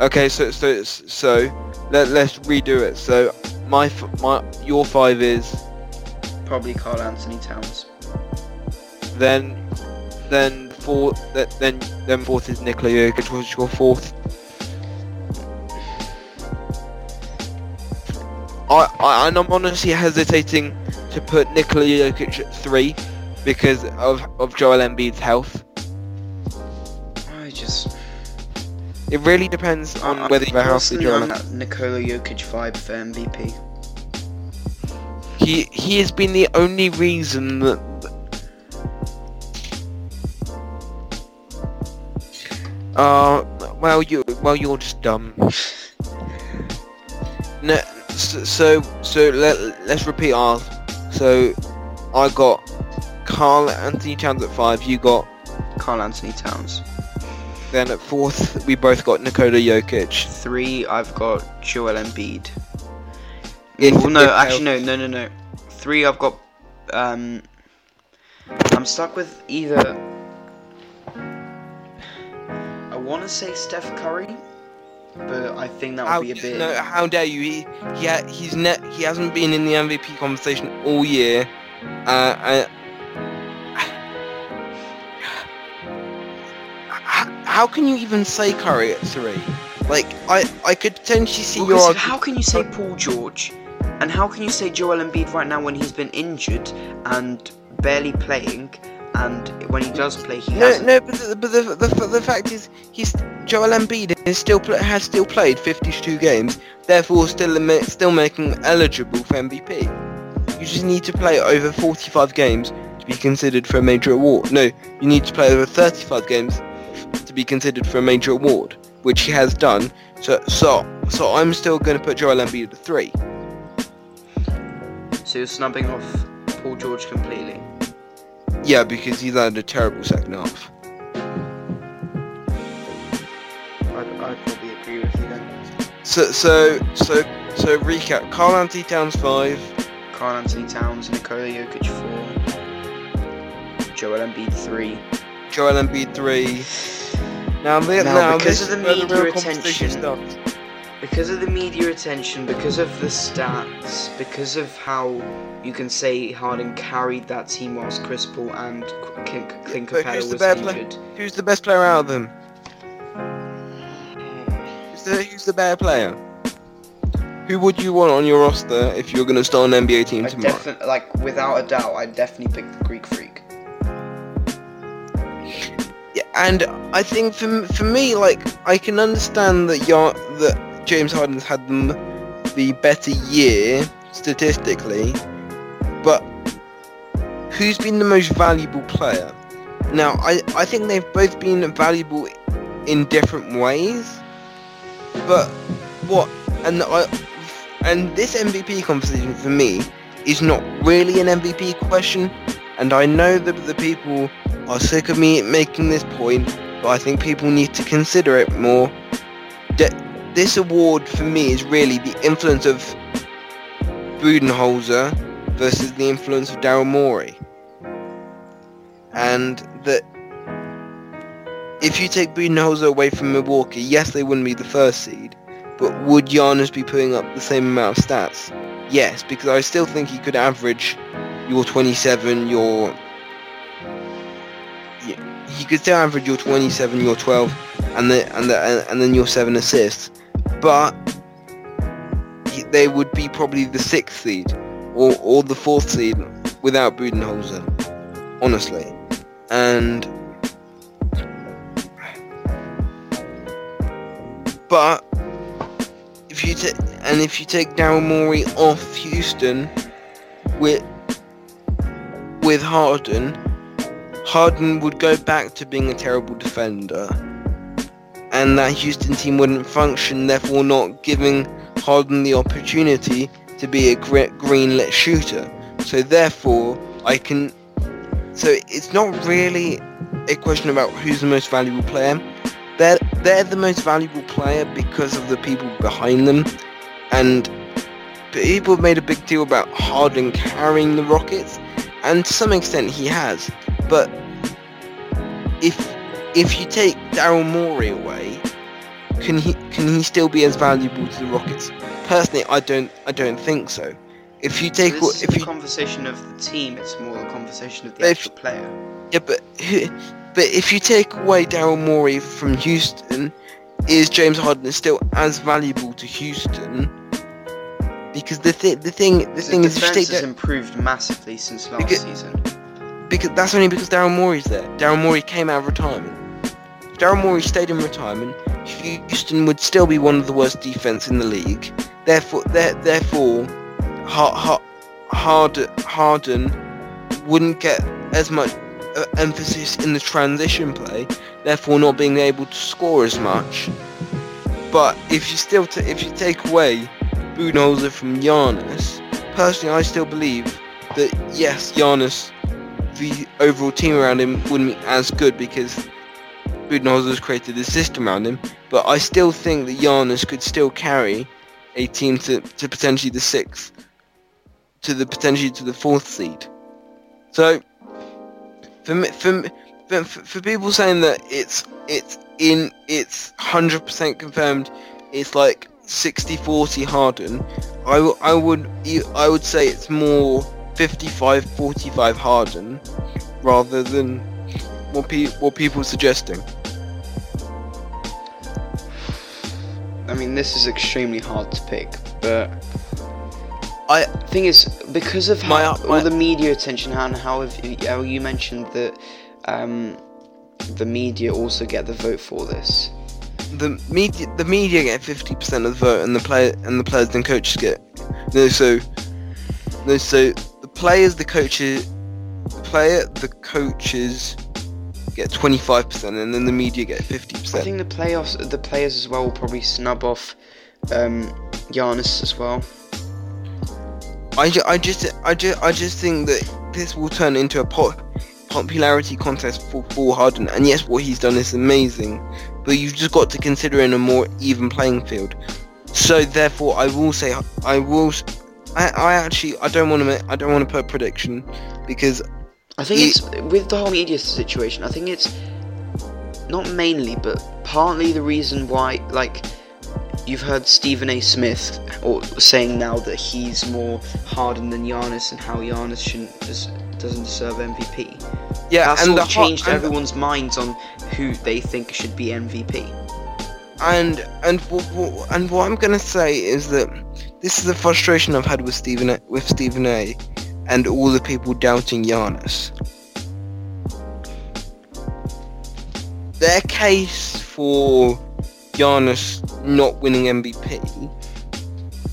Okay, so so so let let's redo it. So my my your five is Probably Karl Anthony Towns. then then four th- then then fourth is Nikola Jokic. What's your fourth? I, I and I'm honestly hesitating to put Nikola Jokic at three because of of Joel Embiid's health. I just. It really depends on I- whether you have a healthy Joel. I'm Nikola Jokic five for MVP. He he has been the only reason that. Uh, well you well you're just dumb. No, so so, let let's repeat ours. So, I got Karl Anthony Towns at five. You got Karl Anthony Towns. then at fourth. We both got Nikola Jokic. Three, I've got Joel Embiid. If- well, no, actually, no, no, no, no. Three, I've got. Um, I'm stuck with either. I want to say Steph Curry, but I think that How, would be a bit. no, how dare you? He he ha- he's ne- he hasn't been in the MVP conversation all year. Uh, I, how, can you even say Curry at three? Like I I could potentially see Well, your how can you say Paul George, and how can you say Joel Embiid right now when he's been injured and barely playing, and when he does play, he No, hasn't. no, but the, but the, the, the fact is, he's Joel Embiid is still has still played 52 games, therefore still still making eligible for MVP. You just need to play over 45 games to be considered for a major award. No, you need to play over 35 games to be considered for a major award, which he has done. So, so, so I'm still going to put Joel Embiid at three. So you're snubbing off Paul George completely. Yeah, because he's had a terrible second half. I'd, I'd probably agree with you then. So, so, so, so recap: Karl-Anthony Towns five. Karl-Anthony Towns, Nikola Jokic four, Joel Embiid three. Joel Embiid three. Now, Now, now because this of the media attention-. Because of the media attention, because of the stats, because of how you can say Harden carried that team whilst Chris Paul and Clint, But Capela who's the was injured. Who's the best player out of them? Who's the, who's the better player? Who would you want on your roster if you're going to start an NBA team I tomorrow? definitely, like, without a doubt, I'd definitely pick the Greek Freak. Yeah, and I think for for me, like I can understand that Yar- that James Harden's had them the better year statistically, but who's been the most valuable player? Now, I I think they've both been valuable in different ways, but what and I and this MVP conversation for me is not really an MVP question, and I know that the people are sick of me making this point, but I think people need to consider it more. D- this award for me is really the influence of Budenholzer versus the influence of Daryl Morey. And that if you take Budenholzer away from Milwaukee, yes, they wouldn't be the first seed, but would Giannis be putting up the same amount of stats? Yes, because I still think he could average your 27, your he could still average your 27, your 12, and the and the and then your seven assists, but they would be probably the sixth seed or or the fourth seed without Budenholzer, honestly, and but if you take and if you take Daryl Morey off Houston with with Harden. Harden would go back to being a terrible defender, and that Houston team wouldn't function, therefore not giving Harden the opportunity to be a gre- green-lit shooter. So therefore, I can. So it's not really a question about who's the most valuable player. They're they're the most valuable player because of the people behind them, and people made a big deal about Harden carrying the Rockets, and to some extent he has. But if if you take Daryl Morey away, can he can he still be as valuable to the Rockets? Personally, I don't I don't think so. If you take this if is you a conversation of the team, it's more a conversation of the if- actual player. yeah, but who- but if you take away Daryl Morey from Houston, is James Harden still as valuable to Houston? Because the thi- the thing the The thing is, defense has improved massively since last Because- season. because that's only because Daryl Morey's there. Daryl Morey came out of retirement. Daryl Morey stayed in retirement, Houston would still be one of the worst defense in the league. Therefore, there, therefore, ha- ha- Harden, wouldn't get as much uh, emphasis in the transition play. Therefore, not being able to score as much. But if you still, ta if you take away Budenholzer from Giannis, personally, I still believe that yes, Giannis the overall team around him wouldn't be as good because Budenholzer's created a system around him. But I still think that Giannis could still carry a team to, to potentially the sixth, to the potentially to the fourth seed. So for for, for, for people saying that it's it's in it's hundred percent confirmed it's like 60-40 Harden, I, would I would say it's more 55-45 Harden rather than what pe- what people are suggesting. I mean, this is extremely hard to pick, but I thing is because of My- how, my- all the media attention and how, have you, how you mentioned that um, the media also get the vote for this. the media the media get fifty percent of the vote, and the player and the players and coaches get no. So no. So the players, the coaches, the player, the coaches get twenty five percent, and then the media get 50%. I think the playoffs, the players as well, will probably snub off um, Giannis as well. I, ju- I just I just I just think that this will turn into a po- popularity contest for for Harden, and yes, what he's done is amazing, but you've just got to consider in a more even playing field. So therefore, I will say I will. I, I actually I don't want to I don't want to put a prediction because I think it's with the whole media situation. I think it's not mainly, but partly the reason why, like, you've heard Stephen A. Smith or saying now that he's more hardened than Giannis and how Giannis shouldn't doesn't deserve MVP. yeah, That's and changed and, everyone's minds on who they think should be MVP. and and and what I'm gonna say is that this is the frustration I've had with Stephen A, with Stephen A. and all the people doubting Giannis. Their case for Giannis not winning MVP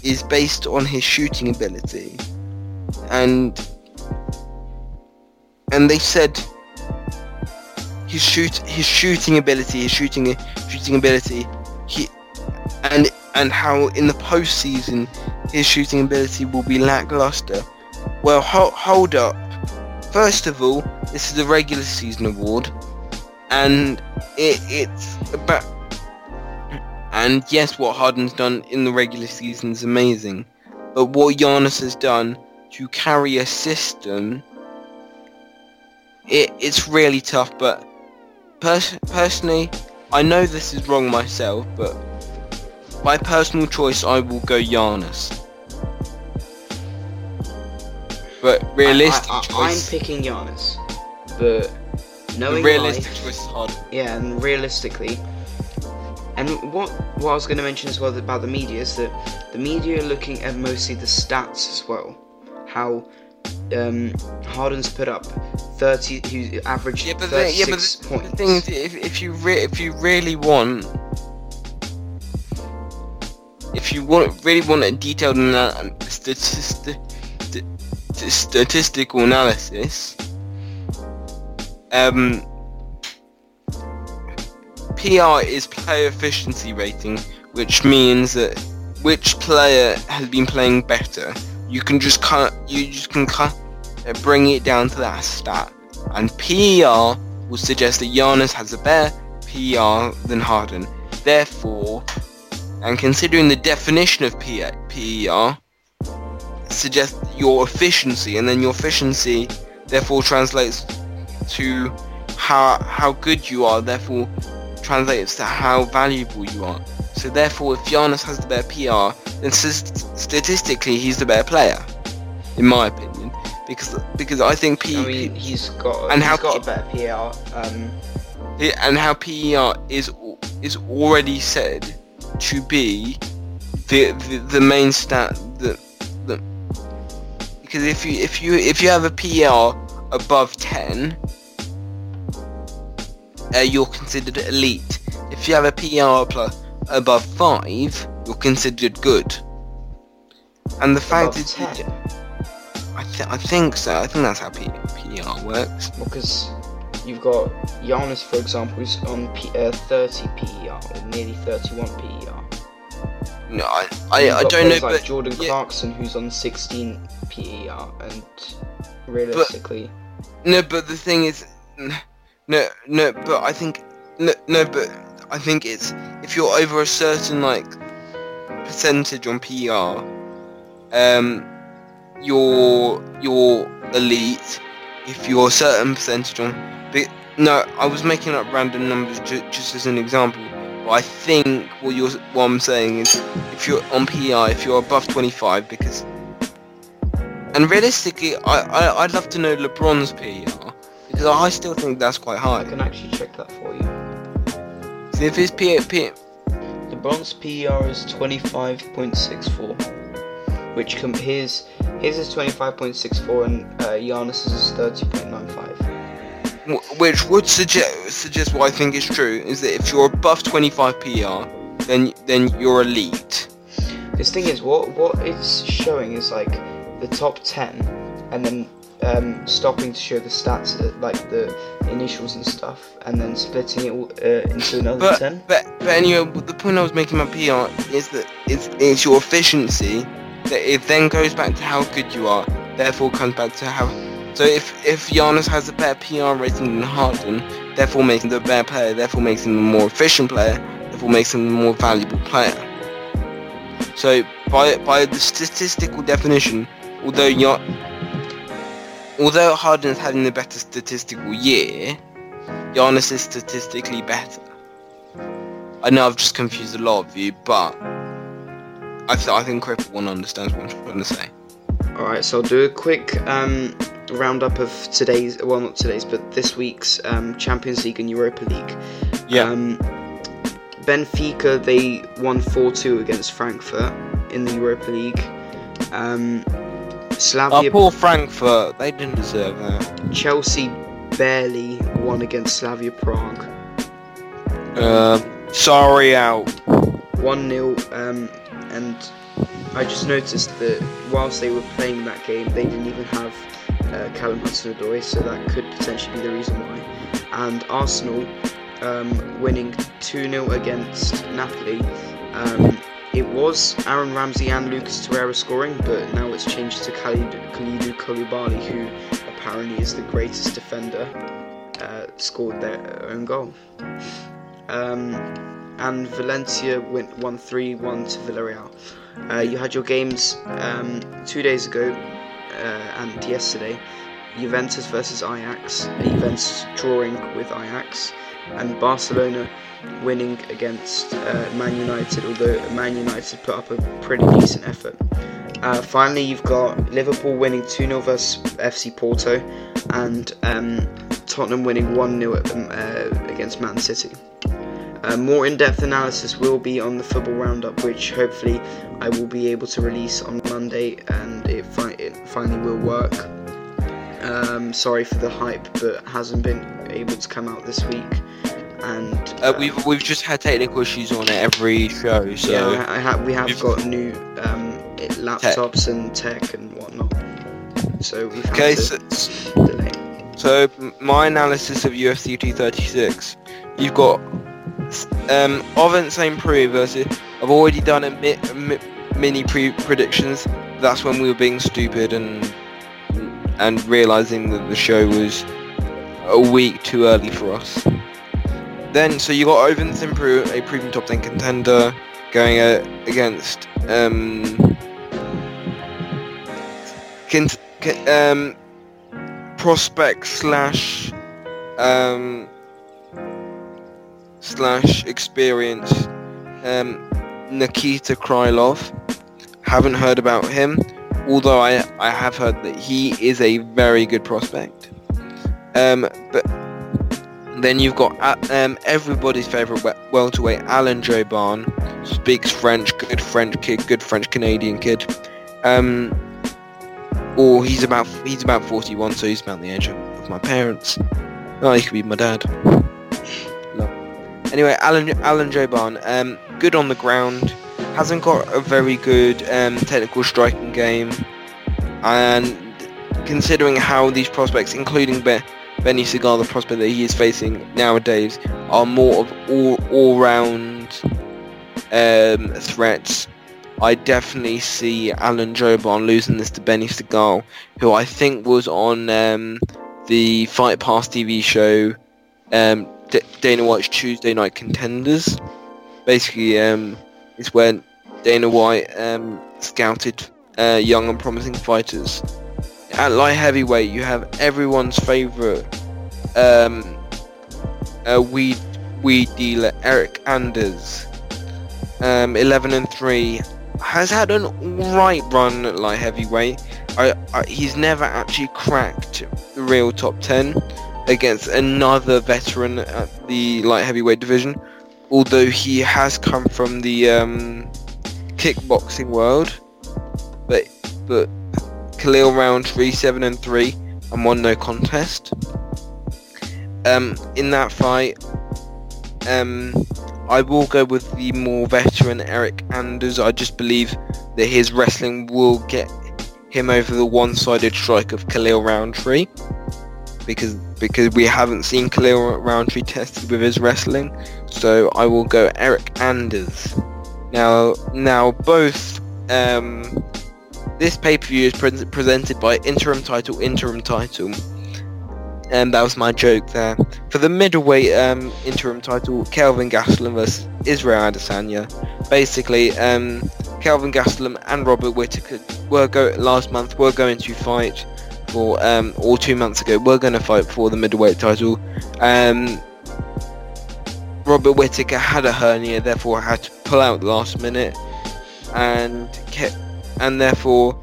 is based on his shooting ability, and and they said his shoot his shooting ability, his shooting shooting ability, he and and how in the postseason his shooting ability will be lackluster. Well, ho- hold up. First of all, this is a regular season award, and it, it's about. And yes, what Harden's done in the regular season is amazing, but what Giannis has done to carry a system, it, it's really tough. But pers- personally, I know this is wrong myself, but by personal choice, I will go Giannis. But realistic I, I, I, choice, I'm picking Giannis, but knowing the knowing realistic life, choice is Harden. Yeah, and realistically, and what what I was going to mention as well about the media is that the media are looking at mostly the stats as well. How um, Harden's put up thirty, who averaged Yeah, but the, yeah, but thirty-six the, points. the thing is, if, if you re- if you really want, if you want really want a detailed ana- statistic, st- st- statistical analysis, um, PR is player efficiency rating, which means that which player has been playing better. You can just cut, you just can cut, uh, bring it down to that stat and PER will suggest that Giannis has a better PR than Harden. Therefore, and considering the definition of P- PER, suggests your efficiency, and then your efficiency therefore translates to how how good you are. Therefore, translates to how valuable you are. So therefore, if Giannis has the better PR, then st- statistically he's the better player, in my opinion. Because because I think P, I mean, he's got And he's how got ca- a better PR. Um, and how PER is is already said to be the the, the main stat because if you if you if you have a PER above 10 uh, you're considered elite if you have a PER plus above 5 you're considered good and the fact above is 10. I, th- I think so I think that's how P- PER works because you've got Giannis, for example, who's on P- uh, 30 PER or nearly 31 PER. No I, I, I don't know like but Jordan yeah. Clarkson, who's on 16 PER, and realistically, No, but the thing is, no, no, but I think, no, no, but I think it's if you're over a certain like percentage on PR, um, you're you're elite. If you're a certain percentage on, but no, I was making up random numbers ju- just as an example. I think what you're what I'm saying is if you're on PI, if you're above 25, because and realistically, I, I I'd love to know LeBron's PR because I still think that's quite high. I can actually check that for you. So if his P, P LeBron's PER is 25.64, which compares his his is 25.64 and uh, Giannis's is 30.95. wh- which would suggest suggest what I think is true is that if you're above 25 PR, then then you're elite. This thing is, what what it's showing is like the top 10, and then um, stopping to show the stats, uh, like the initials and stuff, and then splitting it all, uh, into another But 10. but but anyway, the point I was making about PR is that it's it's your efficiency that it then goes back to how good you are. Therefore, comes back to how. So if if Giannis has a better PR rating than Harden, therefore making him the better player, therefore makes him the more efficient player, therefore makes him the more valuable player. So by by the statistical definition, although Gian, although Harden's having the better statistical year, Giannis is statistically better. I know I've just confused a lot of you, but I, th- I think everyone understands what I'm trying to say. Alright, so I'll do a quick um, roundup of today's, well, not today's, but this week's um, Champions League and Europa League. Um, Benfica they won 4-2 against Frankfurt in the Europa League. Um, oh, Slavia poor Frankfurt. They didn't deserve that. Chelsea barely won against Slavia Prague. Um, sorry out. 1-0 um, and I just noticed that whilst they were playing that game they didn't even have uh, Callum Hudson-Odoi so that could potentially be the reason why. And Arsenal um, winning 2-0 against Napoli. Um, it was Aaron Ramsey and Lucas Torreira scoring, but now it's changed to Khalid, Kalidou Koulibaly, who apparently is the greatest defender, uh, scored their own goal. Um, and Valencia went 1 3 1 to Villarreal. Uh, you had your games um, two days ago and yesterday. Juventus versus Ajax. Juventus drawing with Ajax, and Barcelona winning against uh, Man United. Although Man United put up a pretty decent effort. Uh, finally, you've got Liverpool winning 2 0 versus FC Porto, and um, Tottenham winning 1 0 uh, against Man City. Uh, more in-depth analysis will be on the football roundup, which hopefully I will be able to release on Monday, and it, fi- it finally will work. Um, sorry for the hype, but hasn't been able to come out this week, and Uh, we've we've just had technical issues on it every show, so yeah, I, I ha- we have got new um, laptops and tech and whatnot, so we've had okay. to So, delay. so my analysis of UFC 236, you've got um Ovince Saint Preux versus. I've already done a, mi- mi- mini pre predictions. That's when we were being stupid and and realizing that the show was a week too early for us. Then, so you got Ovince Saint Preux, a proven top 10 contender, going uh, against um, um, prospect slash um, slash experience um, Nikita Krylov. Haven't heard about him, although I I have heard that he is a very good prospect. Um, but then you've got uh, um, everybody's favourite we- welterweight Alan Jouban, speaks French, good French kid, good French Canadian kid. Um, or he's about he's about 41, so he's about the age of, of my parents. Oh, he could be my dad. Anyway, Alan Alan Jouban, um, good on the ground, hasn't got a very good um, technical striking game, and considering how these prospects, including Be- Benny Segal, the prospect that he is facing nowadays, are more of all all round um, threats. I definitely see Alan Jouban losing this to Benny Segal, who I think was on um, the Fight Pass TV show um, D- Dana White's Tuesday Night Contenders. Basically, um, it's when Dana White um, scouted uh, young and promising fighters. At light heavyweight, you have everyone's favorite um, uh, weed weed dealer Eryk Anders, um, 11 and 3, has had an alright run at light heavyweight. I, I, he's never actually cracked the real top 10 against another veteran at the light heavyweight division, although he has come from the um, kickboxing world. But but Khalil Rountree seven and three and won no contest. Um, in that fight, um, I will go with the more veteran Eryk Anders. I just believe that his wrestling will get him over the one-sided strike of Khalil Rountree because because we haven't seen Khalil Rountree tested with his wrestling. So I will go Eryk Anders. Now now both um, this pay-per-view is pre- presented by interim title interim title. And that was my joke there. For the middleweight um, interim title, Kelvin Gastelum versus Israel Adesanya. Basically, um, Kelvin Gastelum and Robert Whittaker were go last month were going to fight for um, or two months ago were going to fight for the middleweight title. Um, Robert Whittaker had a hernia, therefore had to pull out last minute, and kept, and therefore,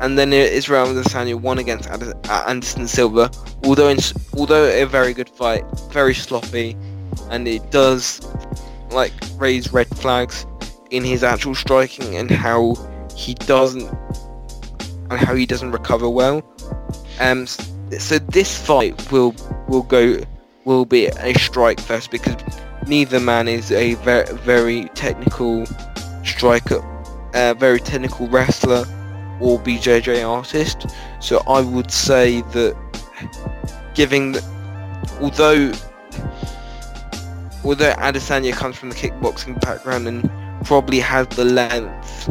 and then Israel Adesanya won against Anderson Silva. Although in, although a very good fight, very sloppy, and it does like raise red flags in his actual striking and how he doesn't and how he doesn't recover well. Um, so this fight will will go will be a strike first because neither man is a very very technical striker, a very technical wrestler or BJJ artist. So I would say that giving, the, although although Adesanya comes from the kickboxing background and probably has the length,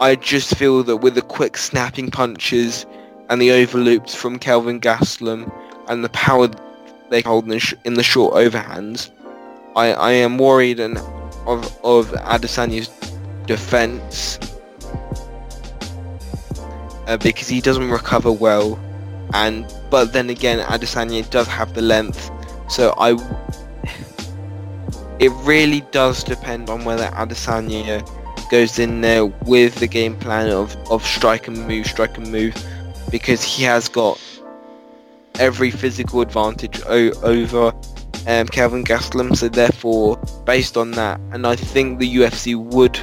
I just feel that with the quick snapping punches and the overloops from Kelvin Gastelum and the power they hold in the, sh- in the short overhands, I, I am worried and of of Adesanya's defense uh, because he doesn't recover well, and but then again Adesanya does have the length, so I. It really does depend on whether Adesanya goes in there with the game plan of, of strike and move, strike and move, because he has got every physical advantage o- over um, Kelvin Gastelum. So therefore, based on that, and I think the UFC would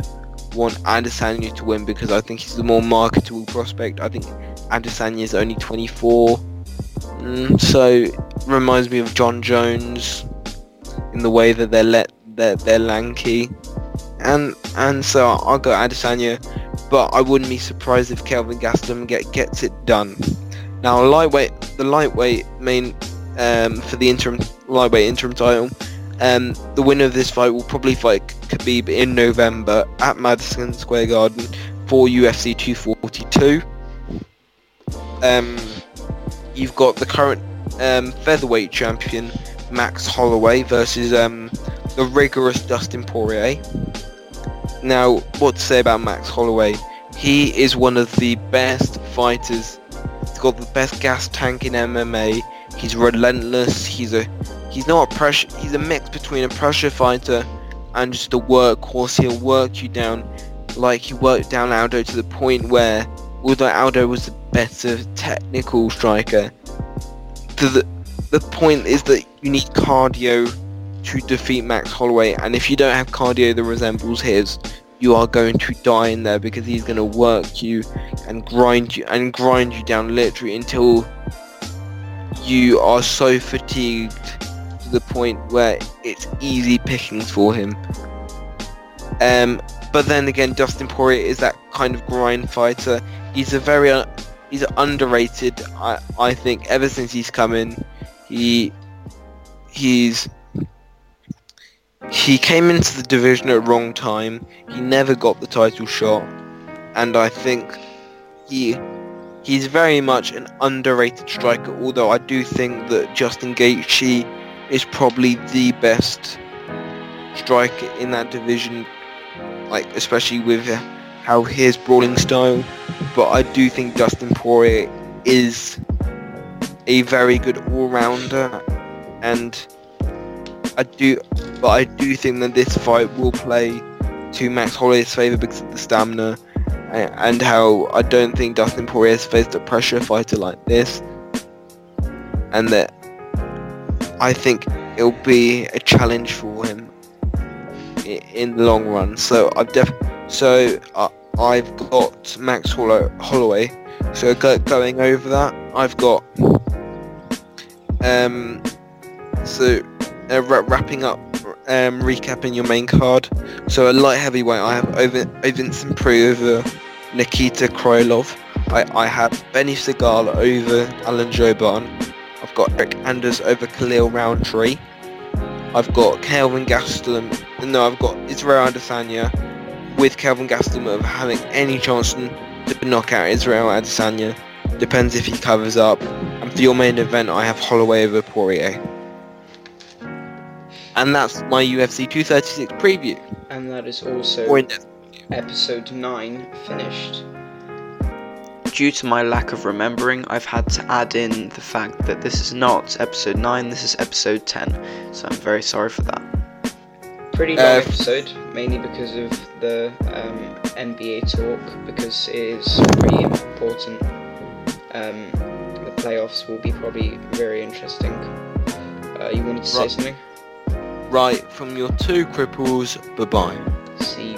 want Adesanya to win because I think he's the more marketable prospect. I think Adesanya is only 24, mm, so reminds me of Jon Jones in the way that they're let they're, they're lanky, and and so I'll go Adesanya, but I wouldn't be surprised if Kelvin Gastelum get gets it done. Now lightweight, the lightweight main um, for the interim lightweight interim title. Um, the winner of this fight will probably fight Khabib in November at Madison Square Garden for UFC 242. Um, you've got the current um, featherweight champion Max Holloway versus um, the rigorous Dustin Poirier. Now, what to say about Max Holloway? He is one of the best fighters. He's got the best gas tank in MMA. He's relentless. He's a he's not a pressure. He's a mix between a pressure fighter and just a workhorse. He'll work you down like he worked down Aldo to the point where, although Aldo was the better technical striker, the the point is that you need cardio to defeat Max Holloway, and if you don't have cardio that resembles his, you are going to die in there because he's going to work you and grind you and grind you down literally until you are so fatigued to the point where it's easy pickings for him. Um, but then again, Dustin Poirier is that kind of grind fighter. He's a very uh, he's underrated. I I think ever since he's come in, he he's he came into the division at wrong time. He never got the title shot, and I think he he's very much an underrated striker. Although I do think that Justin Gaethje is probably the best striker in that division, like especially with how his brawling style. But I do think Dustin Poirier is a very good all-rounder, and I do, but I do think that this fight will play to Max Holloway's favour because of the stamina and, how I don't think Dustin Poirier has faced a pressure fighter like this, and that I think it'll be a challenge for him i- in the long run. So I've def so uh, I've got Max Hollow- Holloway. So go- going over that, I've got um so uh, wrapping up um recapping your main card. So a light heavyweight, I have Ovince Saint Preux over Nikita Krylov. I, I have Benny Segal over Alan Jouban. I've got Eryk Anders over Khalil Rountree. I've got Kelvin Gastelum. No, I've got Israel Adesanya with Kelvin Gastelum of having any chance to knock out Israel Adesanya. Depends if he covers up. And for your main event, I have Holloway over Poirier. And that's my UFC 236 preview. And that is also episode 9 finished. Due to my lack of remembering, I've had to add in the fact that this is not episode 9, this is episode 10. So I'm very sorry for that. Pretty long Uh, episode, mainly because of the um, NBA talk, because it is pretty important. Um, the playoffs will be probably very interesting. Uh, you wanted to say something? right from your two cripples. Bye bye. See